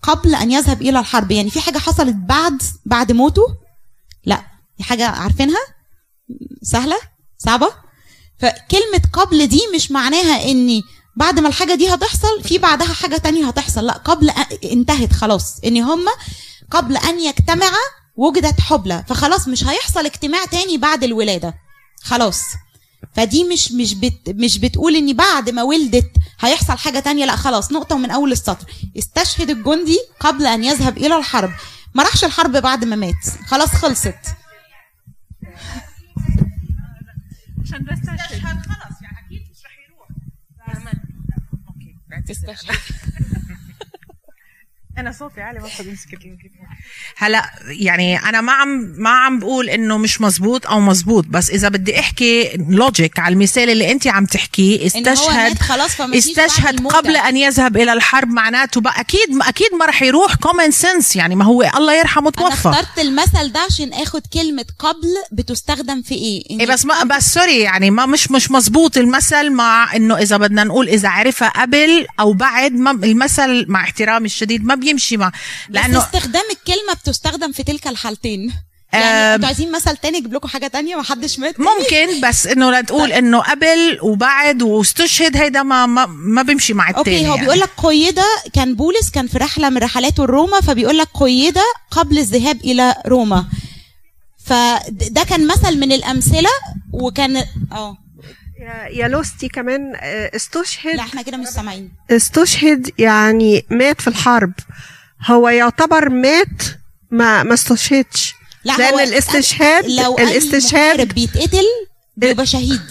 [SPEAKER 1] قبل أن يذهب إلى الحرب. يعني في حاجة حصلت بعد بعد موته؟ لا. دي حاجة عارفينها؟ سهلة؟ صعبة؟ فكلمة قبل دي مش معناها إني بعد ما الحاجة دي هتحصل في بعدها حاجة تانية هتحصل. لا قبل أ- انتهت خلاص. إن هم قبل أن يجتمعا وجدت حبلى. فخلاص مش هيحصل اجتماع تاني بعد الولادة. خلاص. فدي مش مش بت مش بتقول إن بعد ما ولدت هيحصل حاجة تانية. لا خلاص نقطة من أول السطر. استشهد الجندي قبل أن يذهب إلى الحرب. ما راحش الحرب بعد ما مات. خلاص خلصت.
[SPEAKER 2] عشان استشهد. خلاص يعني أكيد مش رح يروح.
[SPEAKER 1] استشهد.
[SPEAKER 10] أنا صوتي عالي ما بقدر أمسك الميكروفون هلا يعني أنا ما عم ما عم بقول انه مش مزبوط أو مزبوط بس اذا بدي احكي logic على المثال اللي انت عم تحكيه استشهد
[SPEAKER 1] خلاص
[SPEAKER 10] استشهد. قبل أن يذهب إلى الحرب معناته بقى أكيد أكيد ما رح يروح common sense يعني ما هو الله يرحمه
[SPEAKER 1] أنا
[SPEAKER 10] توفى
[SPEAKER 1] اخترت المثل ده عشان آخد كلمة قبل بتستخدم في إيه
[SPEAKER 10] إيه بس ما بس sorry يعني ما مش مش مزبوط المثل مع إنه إذا بدنا نقول إذا عرفها قبل أو بعد ما المثل مع احترامي الشديد ما بيمشي مع
[SPEAKER 1] لأنه
[SPEAKER 10] لأنه
[SPEAKER 1] استخدام الكلمة بتستخدم في تلك الحالتين. يعني أنتوا عايزين مثل تاني أجيب لكم حاجة تانية ما حدش مات؟
[SPEAKER 10] ممكن بس إنه لا تقول إنه قبل وبعد واستشهد هيدا ما ما, ما بيمشي مع التاني
[SPEAKER 1] okay هو
[SPEAKER 10] يعني.
[SPEAKER 1] بيقول لك قيد كان بولس كان في رحلة من رحلاته لروما فبيقول لك قيد قبل الذهاب إلى روما. فده كان مثل من الأمثلة وكان آه.
[SPEAKER 11] يا- يا لوستي كمان آه، استشهد
[SPEAKER 1] لا إحنا كده مش سامعين.
[SPEAKER 11] استشهد يعني مات في الحرب. هو يعتبر مات ما ما استشهدش.
[SPEAKER 1] لا
[SPEAKER 11] لأن
[SPEAKER 1] هو
[SPEAKER 11] الاستشهاد
[SPEAKER 1] لو
[SPEAKER 11] الاستشهاد
[SPEAKER 1] بيتقتل بيبقى شهيد.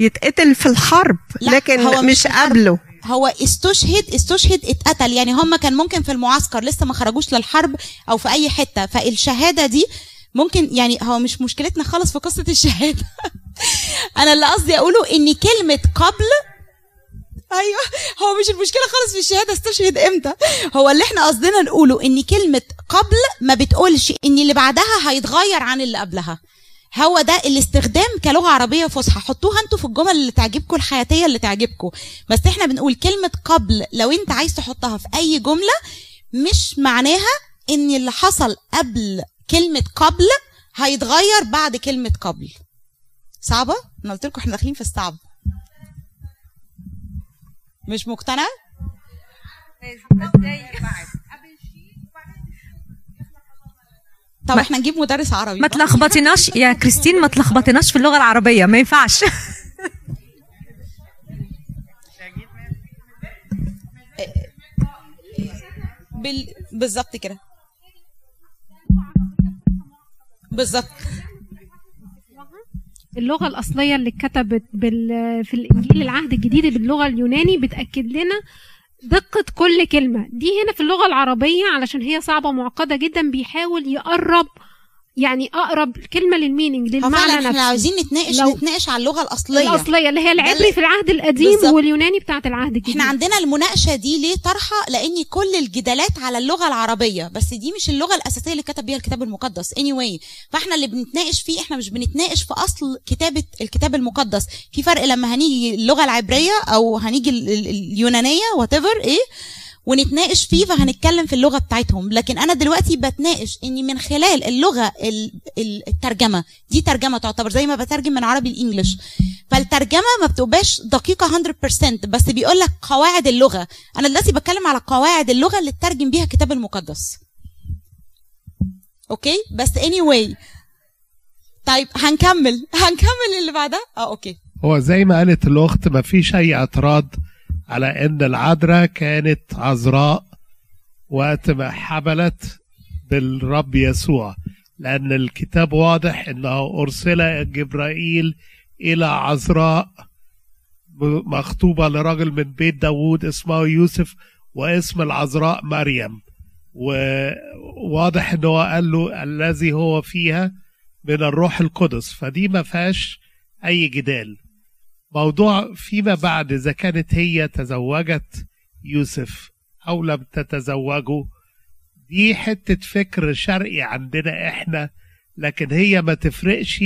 [SPEAKER 11] يتقتل في الحرب لكن
[SPEAKER 1] هو
[SPEAKER 11] مش
[SPEAKER 1] الحرب.
[SPEAKER 11] قبله.
[SPEAKER 1] هو استشهد استشهد اتقتل. يعني هم كان ممكن في المعسكر لسه ما خرجوش للحرب أو في أي حتة. فالشهادة دي ممكن يعني هو مش مشكلتنا خالص في قصة الشهادة. أنا اللي قصدي أقوله إن كلمة قبل أيوه. هو مش المشكلة خالص في الشهادة استشهد إمتى؟ هو اللي إحنا قصدنا نقوله إن كلمة قبل ما بتقولش إن اللي بعدها هيتغير عن اللي قبلها. هو ده الاستخدام كلغة عربية فصحى. حطوها أنتوا في الجمل اللي تعجبكم الحياتية اللي تعجبكم. بس إحنا بنقول كلمة قبل لو أنت عايز تحطها في أي جملة مش معناها إن اللي حصل قبل كلمة قبل هيتغير بعد كلمة قبل. صعبة؟ أنا قلت لكم إحنا داخلين في الصعب. مش مقتنع؟ طب إحنا نجيب مدرس عربي
[SPEAKER 8] ما تلخبطيناش يا كريستين ما تلخبطيناش في اللغة العربية ما ينفعش.
[SPEAKER 1] بال... بالظبط كده. بالظبط.
[SPEAKER 3] اللغة الأصلية اللي اتكتبت. في الإنجيل العهد الجديد باللغة اليوناني بتأكد لنا دقة كل كلمة دي هنا في اللغة العربية علشان هي صعبة معقدة جدا بيحاول يقرب يعني أقرب كلمة للمينينج
[SPEAKER 1] هو
[SPEAKER 3] للمعنى نفسه.
[SPEAKER 1] إحنا عاوزين نتناقش
[SPEAKER 3] لو-
[SPEAKER 1] نتناقش على اللغة الأصلية.
[SPEAKER 3] الأصلية اللي هي العبري في العهد القديم
[SPEAKER 1] بالظبط.
[SPEAKER 3] واليوناني بتاعت العهد الجديد.
[SPEAKER 1] إحنا عندنا المناقشة دي ليه طرحة؟ لأن كل الجدالات على اللغة العربية بس دي مش اللغة الأساسية اللي كتب بيها الكتاب المقدس. Anyway فإحنا اللي بنتناقش فيه إحنا مش بنتناقش في أصل كتابة الكتاب المقدس. في فرق لما هنيجي اللغة العبرية أو هنيجي ال- ال- اليونانية وات إيه؟ ونتناقش فيه فهنتكلم في اللغة بتاعتهم. لكن أنا دلوقتي بتناقش إني من خلال اللغة ال- ال- الترجمة. دي ترجمة تعتبر زي ما بترجم من عربي لإنجلش. فالترجمة ما بتبقاش دقيقة 100% بس بيقول لك قواعد اللغة. أنا دلوقتي بتكلم على قواعد اللغة اللي تترجم بيها الكتاب المقدس. okay؟ بس anyway. طيب هنكمل. هنكمل اللي بعدها؟ آه okay.
[SPEAKER 5] هو زي ما قالت الأخت ما فيش أي اعتراض على أن العذراء كانت عذراء وقت ما حبلت بالرب يسوع لأن الكتاب واضح أنه أرسل جبرائيل إلى عذراء مخطوبة لرجل من بيت داوود اسمه يوسف واسم العذراء مريم. وواضح أنه قال له الذي هو فيها من الروح القدس فدي ما فيهاش أي جدال. موضوع فيما بعد إذا كانت هي تزوجت يوسف أو لم تتزوجه دي حتة فكر شرقي عندنا إحنا لكن هي ما تفرقش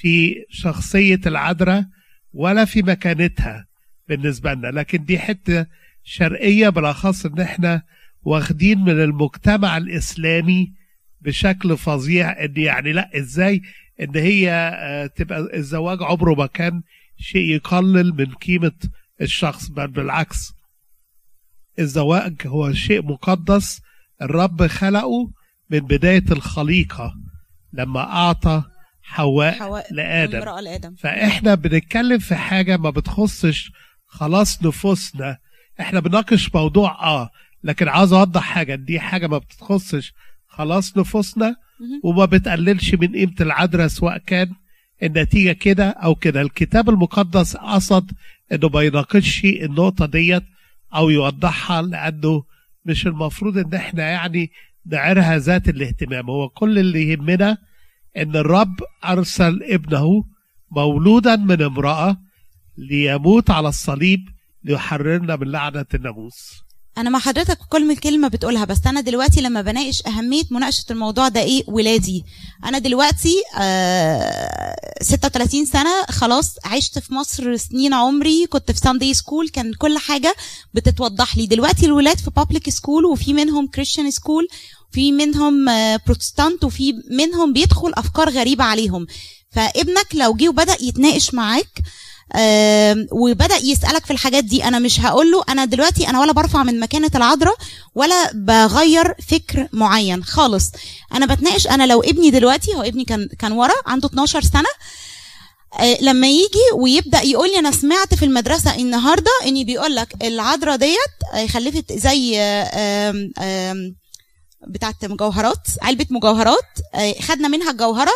[SPEAKER 5] في شخصية العذراء ولا في مكانتها بالنسبة لنا. لكن دي حتة شرقية بالأخص إن إحنا واخدين من المجتمع الإسلامي بشكل فظيع إن يعني لأ إزاي إن هي آه، تبقى الزواج عمره ما كان شيء يقلل من قيمة الشخص بل بالعكس. الزواج هو شيء مقدس الرب خلقه من بداية الخليقة لما أعطى حواء,
[SPEAKER 1] حواء
[SPEAKER 5] لآدم.
[SPEAKER 1] لآدم.
[SPEAKER 5] فإحنا بنتكلم في حاجة ما بتخصش خلاص نفوسنا. إحنا بنناقش موضوع آه لكن عاوز أوضح حاجة. دي حاجة ما بتخصش خلاص نفوسنا. وما بتقللش من قيمة العذراء سواء كان النتيجة كده أو كده. الكتاب المقدس قصد إنه ما يناقشش النقطة ديت أو يوضحها لأنه مش المفروض إن إحنا يعني نعيرها ذات الاهتمام. هو كل اللي يهمنا إن الرب أرسل ابنه مولودا من امرأة ليموت على الصليب ليحررنا من لعنة الناموس.
[SPEAKER 1] أنا مع حضرتك في كل كلمة بتقولها بس أنا دلوقتي لما بناقش أهمية مناقشة الموضوع ده إيه؟ ولادي. أنا دلوقتي آه 36 سنة خلاص عشت في مصر سنين عمري كنت في ساندي سكول كان كل حاجة بتتوضح لي. دلوقتي الولاد في public school وفي منهم Christian school في منهم آه، بروتستانت وفي منهم بيدخل أفكار غريبة عليهم. فابنك لو جه وبدأ يتناقش معاك آم، وبدأ يسألك في الحاجات دي. أنا مش هقول له أنا دلوقتي أنا ولا برفع من مكانة العذراء ولا بغير فكر معين خالص. أنا بتناقش أنا لو ابني دلوقتي هو ابني كان كان ورا عنده 12 سنة آه، لما يجي ويبدأ يقول لي أنا سمعت في المدرسة النهارده إني بيقول لك العذراء ديت آه، خلفت زي آم، بتاعت مجوهرات علبة مجوهرات آه، خدنا منها الجوهرة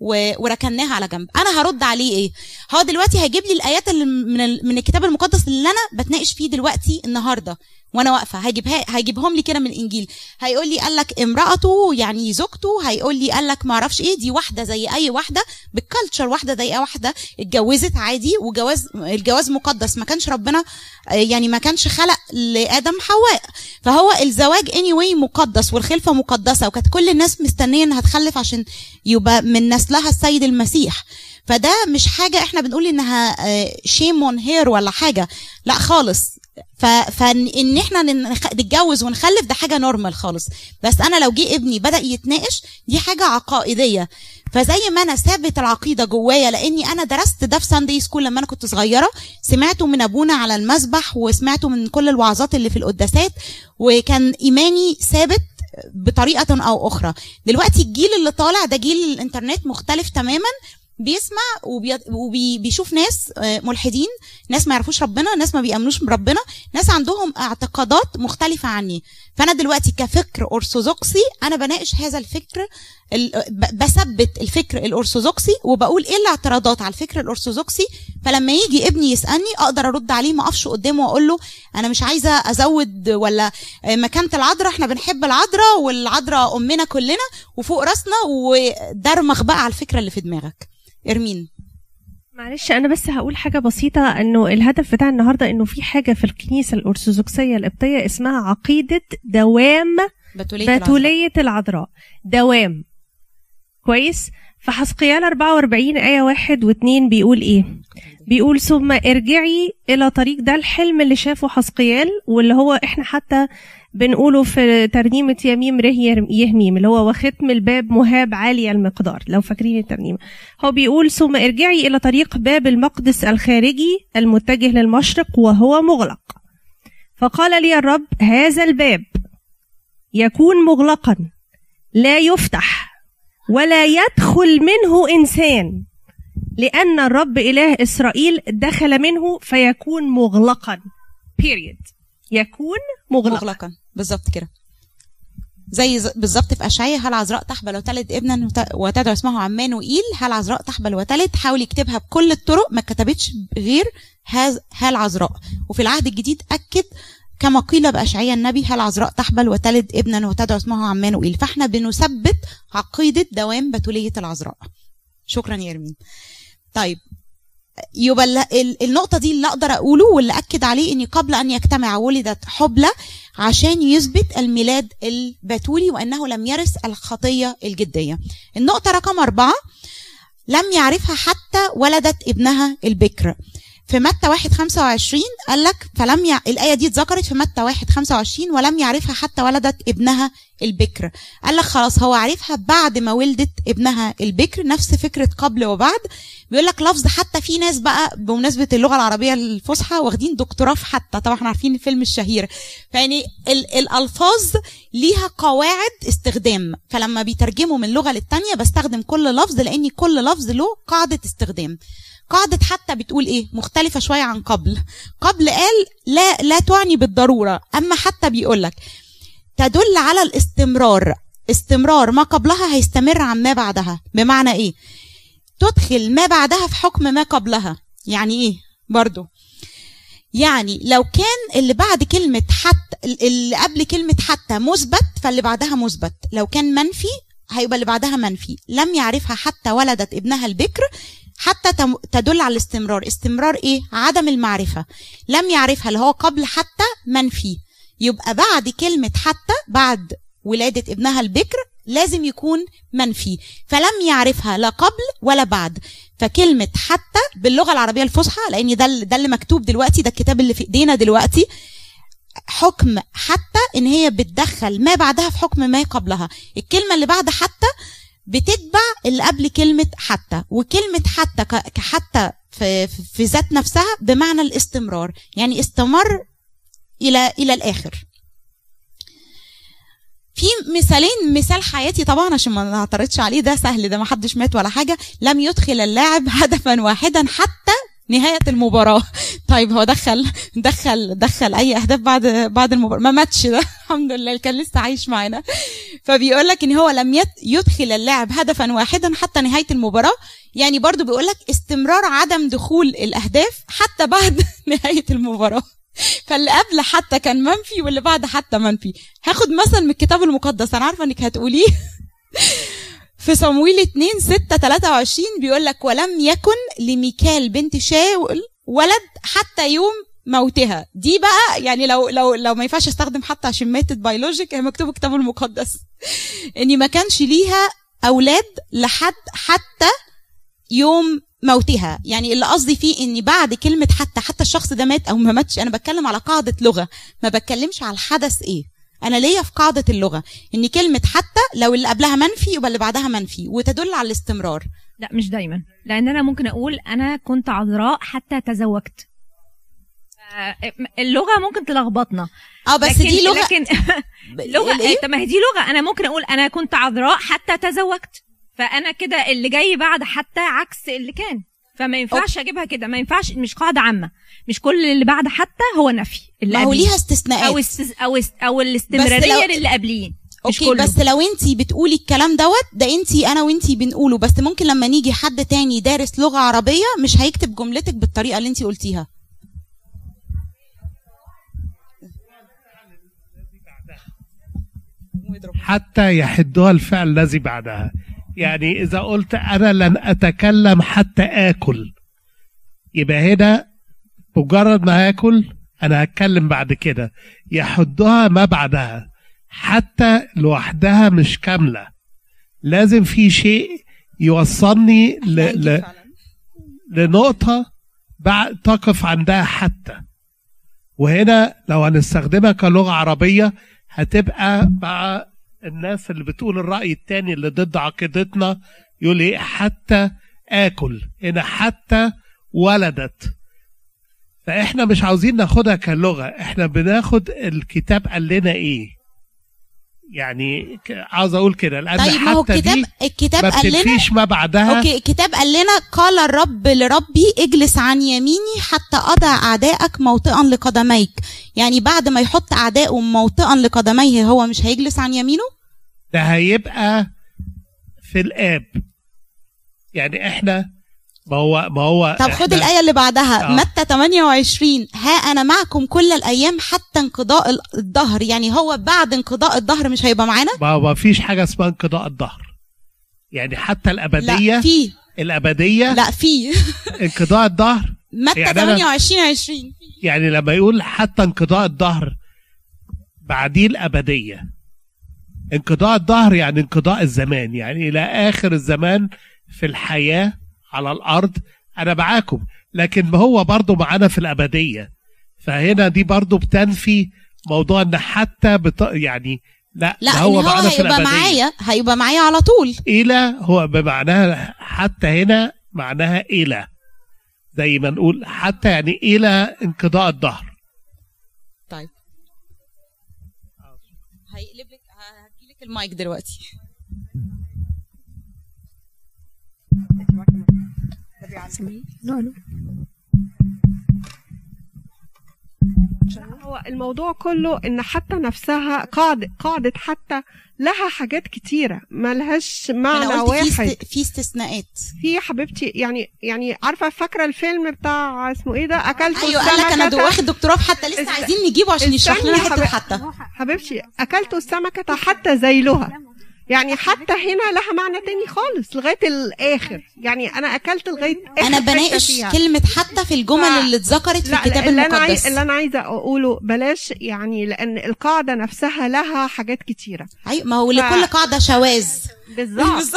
[SPEAKER 1] و- وركناها على جنب. أنا هرد عليه إيه؟ هو دلوقتي هيجيب لي الآيات اللي من ال- من الكتاب المقدس اللي أنا بتناقش فيه دلوقتي النهارده. وأنا واقفة. هيجيبها هيجيبهم لي كده من الإنجيل. هيقول لي قال لك امرأته يعني زوجته هيقول لي قال لك ما أعرفش إيه دي واحدة زي أي واحدة بال culture واحدة زي أي واحدة اتجوزت عادي وجواز الجواز مقدس. ما كانش ربنا يعني ما كانش خلق لآدم حواء. فهو الزواج anyway مقدس والخلفة مقدسة وكانت كل الناس مستنية إنها تخلف عشان يبقى من نسلها السيد المسيح. فده مش حاجة إحنا بنقول إنها shame on her ولا حاجة. لا خالص. فإن إحنا نتجوز ونخلف ده حاجة normal خالص. بس أنا لو جه ابني بدأ يتناقش دي حاجة عقائدية. فزي ما أنا ثابت العقيدة جوايا لأني أنا درست ده في ساندي سكول لما أنا كنت صغيرة. سمعته من أبونا على المسبح وسمعته من كل الوعظات اللي في القداسات وكان إيماني ثابت بطريقة أو أخرى. دلوقتي الجيل اللي طالع ده جيل الإنترنت مختلف تماما بيسمع وبيشوف ناس آه، ملحدين ناس ما يعرفوش ربنا ناس ما بيأمنوش بربنا ناس عندهم اعتقادات مختلفة عني. فأنا دلوقتي كفكر أرثوذكسي أنا بناقش هذا الفكر بثبت الفكر الأرثوذكسي وبقول إيه الاعتراضات على الفكر الأرثوذكسي. فلما يجي ابني يسألني أقدر أرد عليه ما أقفش قدامه وأقول له أنا مش عايزة أزود ولا آه، مكانة العذراء إحنا بنحب العذراء والعذراء أمنا كلنا وفوق راسنا ودرمغ بقى على الفكرة اللي في دماغك. إرمين.
[SPEAKER 9] معلش أنا بس هقول حاجة بسيطة. إنه الهدف بتاع النهارده إنه في حاجة في الكنيسة الأرثوذكسية القبطية اسمها عقيدة دوام
[SPEAKER 1] بتولية العذراء.
[SPEAKER 9] بتولية العذراء. دوام. كويس؟ فحسقيال 44 آية واحد واتنين بيقول إيه؟ بيقول ثم ارجعي إلى طريق ده الحلم اللي شافه حسقيال واللي هو إحنا حتى بنقوله في ترنيمة يميم ره يهميم اللي هو وختم الباب مهاب عالي المقدار لو فاكرين الترنيمة. هو بيقول ثم ارجعي إلى طريق باب المقدس الخارجي المتجه للمشرق وهو مغلق. فقال لي الرب هذا الباب يكون مغلقا لا يفتح ولا يدخل منه إنسان لأن الرب إله إسرائيل دخل منه فيكون مغلقا period. يكون مغلقا,
[SPEAKER 1] مغلقا. بالظبط كده. زي بالظبط في اشعياء هل عذراء تحبل وتلد ابنا وت- وتدعو اسمه عمانوئيل هل عذراء تحبل وتلد؟ حاول يكتبها بكل الطرق ما كتبتش غير هل عذراء. وفي العهد الجديد أكد كما قيل باشعياء النبي هل عذراء تحبل وتلد ابنا وتدعو اسمه عمانوئيل فإحنا بنثبت عقيدة دوام بتولية العذراء. شكرا يا يرمين طيب يبقى ال- ال- النقطة دي اللي أقدر أقوله واللي أكد عليه إني قبل أن يجتمع ولدت حبلى عشان يثبت الميلاد البتولي وأنه لم يرث الخطية الجدية. النقطة رقم أربعة لم يعرفها حتى ولدت ابنها البكر. في متى 1 25 قال لك فلم يع... الآية دي اتذكرت في متى 1 25 ولم يعرفها حتى ولدت ابنها البكر. قال لك خلاص هو عرفها بعد ما ولدت ابنها البكر نفس فكرة قبل وبعد. بيقول لك لفظ حتى في ناس بقى بمناسبة اللغة العربية الفصحى واخدين دكتوراه في حتى طبعا إحنا عارفين الفيلم الشهير. فيعني ال- الألفاظ ليها قواعد استخدام. فلما بيترجموا من لغة للتانية بستخدم كل لفظ لأن كل لفظ له قاعدة استخدام. قاعدة حتى بتقول إيه؟ مختلفة شوية عن قبل. قبل قال لا لا تعني بالضرورة. أما حتى بيقول لك تدل على الاستمرار. استمرار ما قبلها هيستمر عن ما بعدها. بمعنى إيه؟ تدخل ما بعدها في حكم ما قبلها. يعني إيه؟ برضو. يعني لو كان اللي بعد كلمة حتى اللي قبل كلمة حتى مثبت فاللي بعدها مثبت. لو كان منفي هيبقى اللي بعدها منفي. لم يعرفها حتى ولدت ابنها البكر حتى تدل على الاستمرار. استمرار إيه؟ عدم المعرفة. لم يعرفها اللي هو قبل حتى منفي. يبقى بعد كلمة حتى بعد ولادة ابنها البكر لازم يكون منفي. فلم يعرفها لا قبل ولا بعد. فكلمة حتى باللغة العربية الفصحى لأن ده ده اللي مكتوب دلوقتي ده الكتاب اللي في إيدينا دلوقتي. حكم حتى إن هي بتدخل ما بعدها في حكم ما قبلها. الكلمة اللي بعد حتى بتتبع اللي قبل كلمة حتى. وكلمة حتى كحتى في- في ذات نفسها بمعنى الاستمرار. يعني استمر إلى إلى الآخر. في مثالين مثال حياتي طبعا عشان ما نعترضش عليه ده سهل ده ما حدش مات ولا حاجة. لم يدخل اللاعب هدفا واحدا حتى نهاية المباراة. طيب هو دخل دخل دخل أي أهداف بعد بعد المباراة؟ ما ماتش ده. الحمد لله كان لسه عايش معانا. فبيقول لك إن هو لم يدخل اللاعب هدفا واحدا حتى نهاية المباراة. يعني برضو بيقول لك استمرار عدم دخول الأهداف حتى بعد نهاية المباراة. فاللي قبل حتى كان منفي واللي بعد حتى منفي. هاخد مثلا من الكتاب المقدس أنا عارفة إنك هتقوليه. في صمويل 2 6 23 بيقول لك ولم يكن لميكال بنت شاول ولد حتى يوم موتها. دي بقى يعني لو لو لو ما ينفعش أستخدم حتى عشان ماتت biologic هي مكتوب الكتاب المقدس. ان ما كانش ليها أولاد لحد حتى يوم موتها. يعني اللي قصدي فيه إن بعد كلمة حتى حتى الشخص ده مات أو ما ماتش أنا بتكلم على قاعدة لغة. ما بتكلمش على الحدث إيه. أنا ليا في قاعدة اللغة. إن كلمة حتى لو اللي قبلها منفي يبقى اللي بعدها منفي. وتدل على الاستمرار.
[SPEAKER 8] لا مش دايما. لأن أنا ممكن أقول أنا كنت عذراء حتى تزوجت. آه، اللغة ممكن تلخبطنا.
[SPEAKER 1] آه بس
[SPEAKER 8] لكن
[SPEAKER 1] دي لغة.
[SPEAKER 8] لكن
[SPEAKER 1] لغة؟
[SPEAKER 8] طب ما هي دي لغة. أنا ممكن أقول أنا كنت عذراء حتى تزوجت. فانا كده اللي جاي بعد حتى عكس اللي كان. فما ينفعش اجيبها كده. ما ينفعش مش قاعدة عامة. مش كل اللي بعد حتى هو نفي. اللي
[SPEAKER 1] ما هو. ليها استثناءات.
[SPEAKER 8] أو استس... أو است... أو الاستمرارية
[SPEAKER 1] لو-
[SPEAKER 8] للي قبليه. مش
[SPEAKER 1] okay
[SPEAKER 8] كله.
[SPEAKER 1] بس لو انت بتقولي الكلام دوت ده انت أنا وانت بنقوله. بس ممكن لما نيجي حد تاني دارس لغة عربية مش هيكتب جملتك بالطريقة اللي انت قلتيها.
[SPEAKER 5] حتى يحدها الفعل الذي بعدها. يعني إذا قلت أنا لن أتكلم حتى آكل. يبقى هنا مجرد ما آكل أنا هتكلم بعد كده. يحدها ما بعدها. حتى لوحدها مش كاملة. لازم في شيء يوصلني ل... ل... لنقطة بعد تقف عندها حتى. وهنا لو هنستخدمها كلغة عربية هتبقى مع الناس اللي بتقول الرأي التاني اللي ضد عقيدتنا يقول إيه؟ حتى آكل. هنا حتى ولدت. فإحنا مش عاوزين ناخدها كلغة. إحنا بناخد الكتاب قال لنا إيه؟ يعني عاوز أقول كده لأن
[SPEAKER 1] طيب ما هو الكتاب
[SPEAKER 5] دي
[SPEAKER 1] الكتاب
[SPEAKER 5] ما
[SPEAKER 1] قال لنا
[SPEAKER 5] ما بعدها.
[SPEAKER 1] أوكي الكتاب قال لنا قال الرب لربي اجلس عن يميني حتى أضع أعدائك موطئا لقدميك. يعني بعد ما يحط أعدائه موطئا لقدميه هو مش هيجلس عن يمينه؟
[SPEAKER 5] ده هيبقى في الآب. يعني إحنا ما هو ما هو
[SPEAKER 1] طب خد الآية اللي بعدها
[SPEAKER 5] آه.
[SPEAKER 1] متى 28 ها أنا معكم كل الأيام حتى انقضاء ال- الدهر يعني هو بعد انقضاء الدهر مش هيبقى معانا؟
[SPEAKER 5] ما ما فيش حاجة اسمها انقضاء الظهر يعني حتى الأبدية
[SPEAKER 1] لا في.
[SPEAKER 5] الأبدية
[SPEAKER 1] لا في.
[SPEAKER 5] انقضاء الظهر
[SPEAKER 1] متى
[SPEAKER 5] يعني أنا-
[SPEAKER 1] 28 20
[SPEAKER 5] يعني لما يقول حتى انقضاء الظهر بعديه الأبدية انقضاء الظهر يعني انقضاء الزمان يعني إلى آخر الزمان في الحياة على الأرض أنا معاكم. لكن ما هو برضو معانا في الأبدية. فهنا دي برضو بتنفي موضوع إن حتى بط... يعني لا
[SPEAKER 1] لا
[SPEAKER 5] هو
[SPEAKER 1] هو
[SPEAKER 5] معانا في الأبدية.
[SPEAKER 1] معايا هيبقى معايا على طول.
[SPEAKER 5] إلى هو بمعناها حتى هنا معناها إلى زي ما نقول حتى يعني إلى انقضاء الظهر
[SPEAKER 1] طيب. هيقلب لك هديلك المايك دلوقتي.
[SPEAKER 11] هو الموضوع كله إن حتى نفسها قاعدة قاعدة حتى لها حاجات كتيرة ملهاش معنى
[SPEAKER 1] أنا قلت في,
[SPEAKER 11] واحد.
[SPEAKER 1] است... في استثناءات.
[SPEAKER 11] في يا حبيبتي يعني يعني عارفة فاكرة الفيلم بتاع اسمه إيه ده؟ أكلت
[SPEAKER 1] أيوه قال لك أنا واخد دكتوراه في حتى لسه
[SPEAKER 11] است-
[SPEAKER 1] عايزين نجيبه عشان يشرح لنا
[SPEAKER 11] حتة
[SPEAKER 1] حتى
[SPEAKER 11] حبيبتي أكلت السمكة حتى ذيلها يعني حتى هنا لها معنى تاني خالص لغاية الآخر. يعني أنا أكلت لغاية
[SPEAKER 1] آخر
[SPEAKER 11] أنا
[SPEAKER 1] بناقش. كلمة حتى في الجمل
[SPEAKER 11] ف-
[SPEAKER 1] اللي اتذكرت في الكتاب
[SPEAKER 11] اللي
[SPEAKER 1] المقدس.
[SPEAKER 11] اللي أنا عايزة أقوله بلاش يعني لأن القاعدة نفسها لها حاجات كتيرة.
[SPEAKER 1] أيوة، ما هو لكل قاعدة شواذ.
[SPEAKER 11] بالظبط.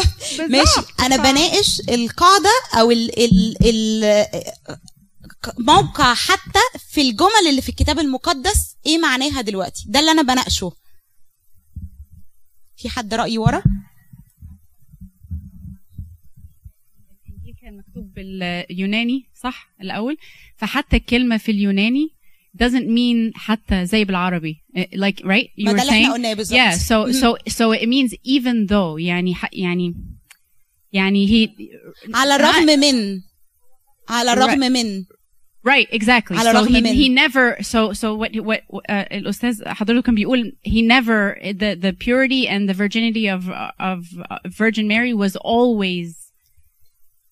[SPEAKER 1] ماشي. أنا
[SPEAKER 11] ف-
[SPEAKER 1] بناقش القاعدة أو ال ال ال موقع حتى في الجمل اللي في الكتاب المقدس إيه معناها دلوقتي. ده اللي أنا بناقشه. في حد رأي ورا؟
[SPEAKER 6] كان مكتوب باليوناني صح؟ الأول. فحتى الكلمة في اليوناني doesn't mean حتى زي بالعربي. Like right? You
[SPEAKER 1] ما
[SPEAKER 6] were saying yeah. So so so it means even though. يعني يعني يعني he
[SPEAKER 1] على الرغم من. على الرغم من.
[SPEAKER 6] Right, exactly.
[SPEAKER 1] على
[SPEAKER 6] so
[SPEAKER 1] الرغم
[SPEAKER 6] he,
[SPEAKER 1] من.
[SPEAKER 6] he never so so what what uh, الأستاذ حضرته كان بيقول he never the the purity and the virginity of of uh, Virgin Mary was always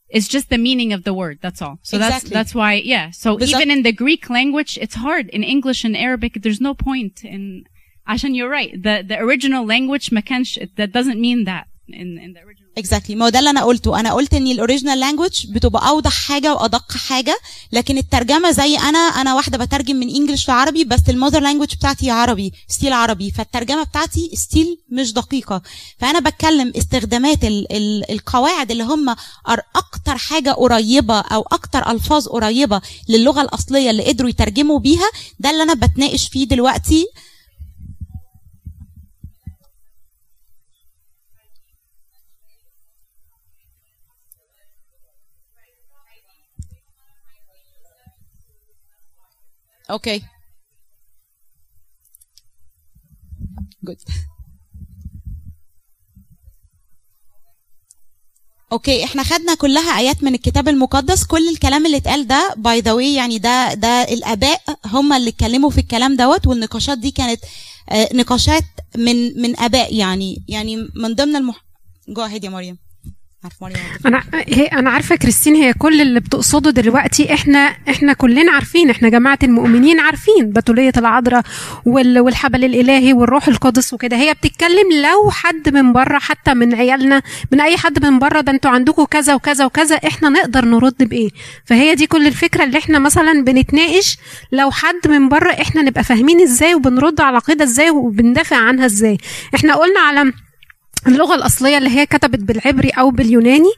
[SPEAKER 6] it's just the meaning of the word that's all so that's
[SPEAKER 1] Exactly.
[SPEAKER 6] that's why yeah so
[SPEAKER 1] بالظبط.
[SPEAKER 6] even in the Greek language it's hard in English and Arabic there's no point in عشان you're right the the original language ما كانش that doesn't mean that in in the original
[SPEAKER 1] اكزاكتلي ما هو ده اللي أنا قلته. أنا قلت إن ال original language بتبقى أوضح حاجة وأدق حاجة لكن الترجمة زي أنا أنا واحدة بترجم من English لعربي بس ال mother language بتاعتي عربي still عربي. فالترجمة بتاعتي still مش دقيقة. فأنا بتكلم استخدامات ال ال القواعد اللي هم أكتر حاجة قريبة أو أكتر ألفاظ قريبة للغة الأصلية اللي قدروا يترجموا بيها ده اللي أنا بتناقش فيه دلوقتي okay good okay إحنا خدنا كلها آيات من الكتاب المقدس. كل الكلام اللي اتقال ده by the way يعني ده ده الآباء هم اللي اتكلموا في الكلام دوت والنقاشات دي كانت آه، نقاشات من من آباء يعني يعني من ضمن المح... جو يا مريم. مريم
[SPEAKER 3] أنا هي أنا عارفة كريستين هي كل اللي بتقصده دلوقتي إحنا إحنا كلنا عارفين إحنا جماعة المؤمنين عارفين بتولية العذراء وال- والحبل الإلهي والروح القدس وكده. هي بتتكلم لو حد من بره حتى من عيالنا من أي حد من بره ده أنتوا عندكم كذا وكذا وكذا إحنا نقدر نرد بإيه؟ فهي دي كل الفكرة اللي إحنا مثلا بنتناقش. لو حد من بره إحنا نبقى فاهمين إزاي وبنرد على العقيده إزاي وبندافع عنها إزاي. إحنا قلنا على اللغة الأصلية اللي هي كتبت بالعبري أو باليوناني.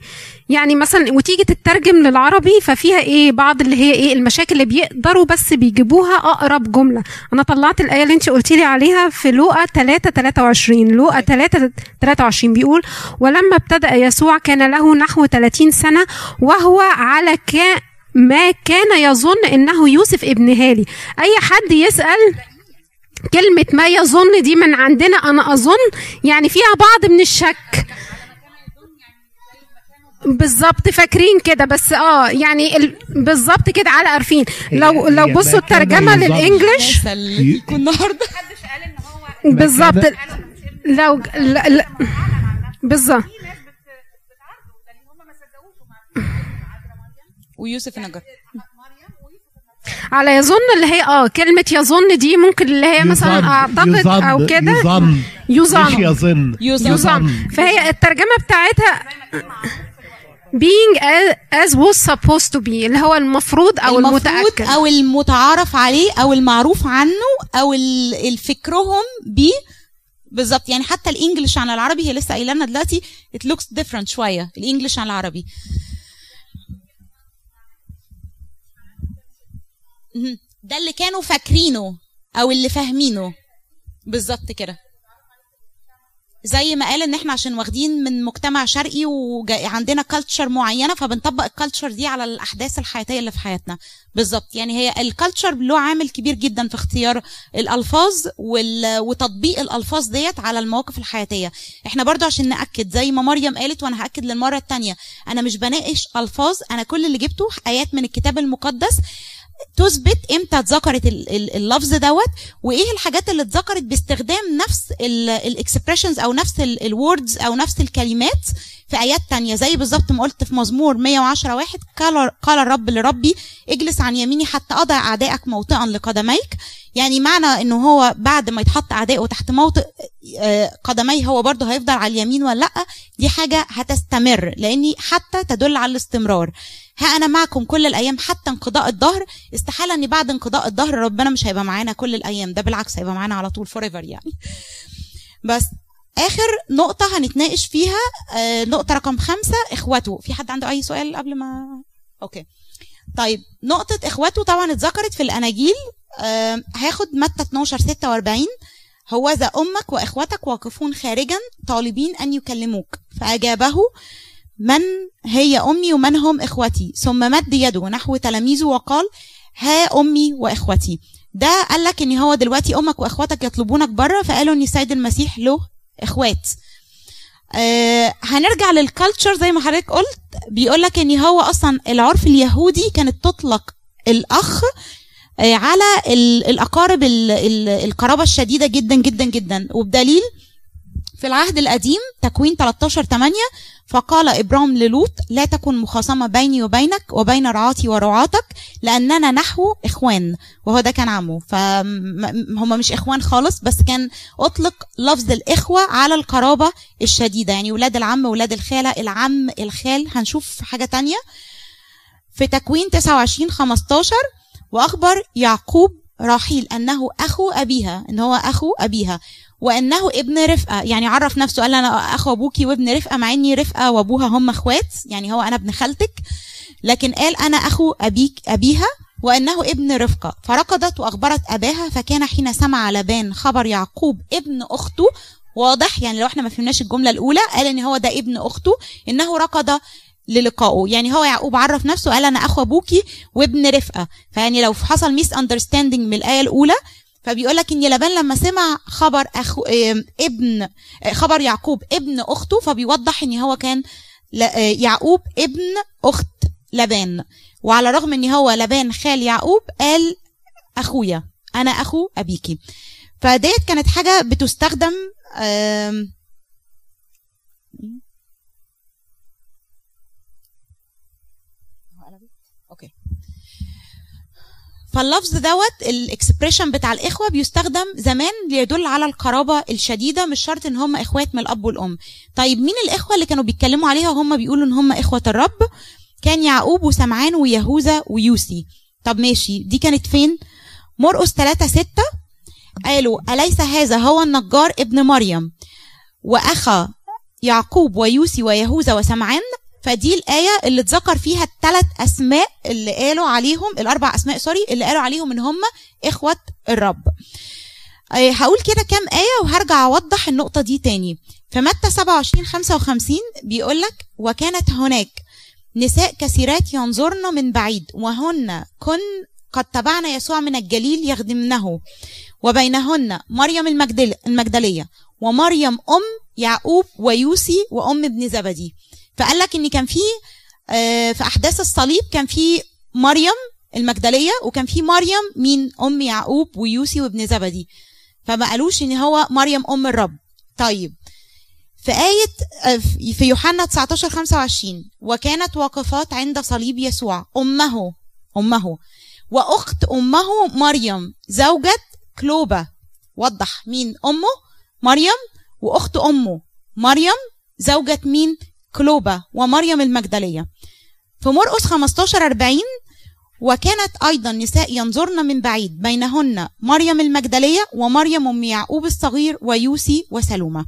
[SPEAKER 3] يعني مثلا وتيجي تترجم للعربي ففيها إيه بعض اللي هي إيه المشاكل اللي بيقدروا بس بيجيبوها أقرب جملة. أنا طلعت الآية اللي أنت قلتي لي عليها في لوقا 3 23 لوقا 3 23 بيقول ولما ابتدأ يسوع كان له نحو 30 سنة وهو على كا ما كان يظن إنه يوسف ابن هالي. أي حد يسأل؟ كلمة ما يظن دي من عندنا أنا أظن يعني فيها بعض من الشك. بالظبط فاكرين كده بس آه يعني ال... بالظبط كده على عارفين لو لو بصوا
[SPEAKER 5] الترجمة.
[SPEAKER 3] للانجلش
[SPEAKER 1] النهارده.
[SPEAKER 3] بالظبط. لو لا لا بالظبط.
[SPEAKER 1] ويوسف النجار
[SPEAKER 3] على يظن اللي هي آه كلمة يظن دي ممكن اللي هي مثلا أعتقد
[SPEAKER 5] يظن-
[SPEAKER 3] أو كده.
[SPEAKER 5] يظن. مش
[SPEAKER 3] يظن.
[SPEAKER 5] يظن.
[SPEAKER 3] يظن. فهي الترجمة بتاعتها being as, as was supposed to be اللي هو المفروض أو
[SPEAKER 1] المفروض
[SPEAKER 3] المتأكد.
[SPEAKER 1] أو المتعارف عليه أو المعروف عنه أو ال- الفكرهم بيه بالظبط. يعني حتى الإنجليش عن العربي هي لسه قايلة لنا دلوقتي it looks different شوية. الإنجليش عن العربي. ده اللي كانوا فاكرينه أو اللي فاهمينه. بالظبط كده. زي ما قال إن إحنا عشان واخدين من مجتمع شرقي وعندنا culture معينة فبنطبق ال culture دي على الأحداث الحياتية اللي في حياتنا. بالظبط. يعني هي ال culture له عامل كبير جدا في اختيار الألفاظ. وتطبيق الألفاظ ديت على المواقف الحياتية. إحنا برضو عشان نأكد زي ما مريم قالت وأنا هأكد للمرة الثانية أنا مش بناقش ألفاظ أنا كل اللي جبته آيات من الكتاب المقدس تثبت إمتى اتذكرت ال- ال- اللفظ دوت وإيه الحاجات اللي اتذكرت باستخدام نفس ال expressions أو نفس ال words أو نفس الكلمات في آيات تانية. زي بالظبط ما قلت في مزمور 110 واحد قال قال الرب لربي اجلس عن يميني حتى أضع أعدائك موطئا لقدميك. يعني معنى إنه هو بعد ما يتحط أعدائه تحت موطئ آه، قدميه هو برضه هيفضل على اليمين ولا لأ؟ دي حاجة هتستمر لأني حتى تدل على الاستمرار. ها أنا معكم كل الأيام حتى انقضاء الدهر استحالة ان بعد انقضاء الدهر ربنا مش هيبقى معانا كل الأيام. ده بالعكس هيبقى معانا على طول for يعني. بس آخر نقطة هنتناقش فيها آه، نقطة رقم خمسة اخوته في حد عنده أي سؤال قبل ما؟ أوكي. طيب نقطة إخوته طبعا اتذكرت في الأناجيل آه، هاخد متى 12 46 هو ذا أمك وإخوتك واقفون خارجا طالبين أن يكلموك. فأجابه من هي أمي ومن هم إخوتي ثم مد يده نحو تلاميذه وقال ها أمي وإخوتي ده قال لك إن هو دلوقتي أمك وإخواتك يطلبونك بره فقالوا إن السيد المسيح له إخوات. آه هنرجع للكالتشر زي ما حضرتك قلت. بيقول لك إن هو أصلا العرف اليهودي كانت تطلق الأخ آه على ال- الأقارب ال- ال- القرابة الشديدة جدا جدا جدا. وبدليل في العهد القديم تكوين 13 8 فقال ابرام للوط لا تكن مخاصمة بيني وبينك وبين رعاتي ورعاتك لأننا نحو إخوان. وهو ده كان عمه. فهم مش إخوان خالص بس كان أطلق لفظ الإخوة على القرابة الشديدة. يعني ولاد العم ولاد الخالة. العم الخال هنشوف حاجة تانية. في تكوين 29 15 وأخبر يعقوب راحيل أنه أخو أبيها إن هو أخو أبيها. وأنه ابن رفقة. يعني عرف نفسه قال أنا أخو أبوكي وابن رفقة مع إني رفقة وأبوها هم إخوات. يعني هو أنا ابن خالتك. لكن قال أنا أخو أبيك أبيها وأنه ابن رفقة. فركضت وأخبرت أباها فكان حين سمع لبان خبر يعقوب ابن أخته واضح؟ يعني لو إحنا ما فهمناش الجملة الأولى قال إن هو ده ابن أخته إنه ركض للقائه. يعني هو يعقوب عرف نفسه قال أنا أخو أبوكي وابن رفقة. فيعني لو حصل misunderstanding من الآية الأولى فبيقول لك إن لبان لما سمع خبر اخو ابن آه، خبر يعقوب ابن أخته فبيوضح إن هو كان آه، يعقوب ابن أخت لبان. وعلى الرغم إن هو لبان خال يعقوب قال أخويا أنا أخو أبيكي. فديت كانت حاجة بتستخدم فاللفظ دوت ال expression بتاع الإخوة بيستخدم زمان ليدل على القرابة الشديدة مش شرط إن هم إخوات من الأب والأم. طيب مين الإخوة اللي كانوا بيتكلموا عليها؟ وهم بيقولوا إن هم إخوة الرب كان يعقوب وسمعان ويهوذا ويوسي. طب ماشي دي كانت فين؟ مرقس 3 6 قالوا أليس هذا هو النجار ابن مريم؟ وأخا يعقوب ويوسي ويهوذا وسمعان فدي الآية اللي اتذكر فيها الثلاث أسماء اللي قالوا عليهم الأربع أسماء sorry اللي قالوا عليهم إن هم إخوة الرب. آه، هقول كده كام آية وهرجع أوضح النقطة دي تاني. في متى 27 55 بيقول لك وكانت هناك نساء كثيرات ينظرن من بعيد وهن كن قد تبعن يسوع من الجليل يخدمنه وبينهن مريم المجدل المجدلية ومريم أم يعقوب ويوسي وأم ابن زبدي. فقال لك إن كان في آه، في أحداث الصليب كان في مريم المجدلية وكان في مريم مين أم يعقوب ويوسي وابن زبدي. فما قالوش إن هو مريم أم الرب. طيب في آية آه، في يوحنا 19 25 وكانت واقفات عند صليب يسوع أمه أمه وأخت أمه مريم زوجة كلوبا وضح مين أمه؟ مريم وأخت أمه مريم زوجة مين؟ كلوبا ومريم المجدلية. في مرقس 15 40 وكانت أيضا نساء ينظرن من بعيد بينهن مريم المجدلية ومريم أم يعقوب الصغير ويوسي وسلومة.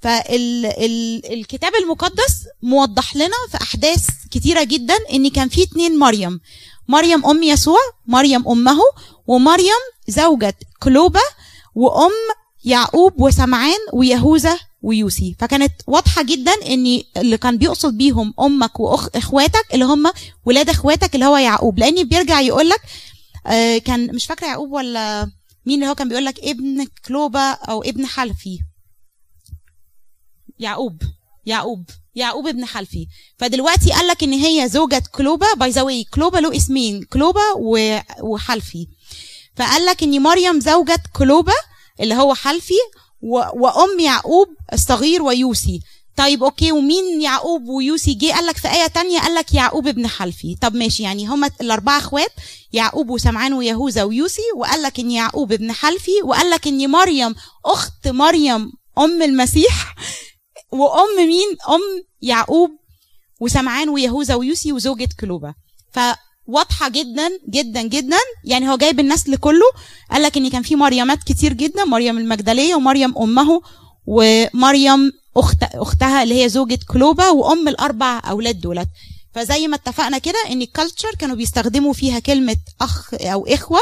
[SPEAKER 1] فالكتاب المقدس موضح لنا في أحداث كتيرة جدا إن كان في اتنين مريم. مريم أم يسوع مريم أمه ومريم زوجة كلوبا وأم يعقوب وسمعان ويهوذا ويوسي فكانت واضحة جدا ان اللي كان بيقصد بيهم أمك واخواتك اللي هم ولاد إخواتك اللي هو يعقوب. لأن بيرجع يقول لك آه كان مش فاكرة يعقوب ولا مين اللي هو كان بيقول لك ابن كلوبا أو ابن حلفي. يعقوب. يعقوب. يعقوب ابن حلفي. فدلوقتي قال لك إن هي زوجة كلوبا. by the way كلوبا له اسمين كلوبا وحلفي. فقال لك إن مريم زوجة كلوبا اللي هو حلفي وأم يعقوب الصغير ويوسي. طيب okay ومين يعقوب ويوسي جه؟ قال لك في آية تانية قال لك يعقوب ابن حلفي طب ماشي يعني هما الأربعة أخوات يعقوب وسمعان ويهوذا ويوسي وقال لك إن يعقوب ابن حلفي وقال لك إن مريم أخت مريم أم المسيح وأم مين؟ أم يعقوب وسمعان ويهوذا ويوسي وزوجة كلوبة فواضحة جدا جدا جدا. يعني هو جايب النسل كله قال لك إن كان في مريمات كتير جدا مريم المجدلية ومريم أمه ومريم اخت أختها اللي هي زوجة كلوبة وأم الأربع أولاد دولت. فزي ما اتفقنا كده إن الكالتشر كانوا بيستخدموا فيها كلمة أخ أو إخوة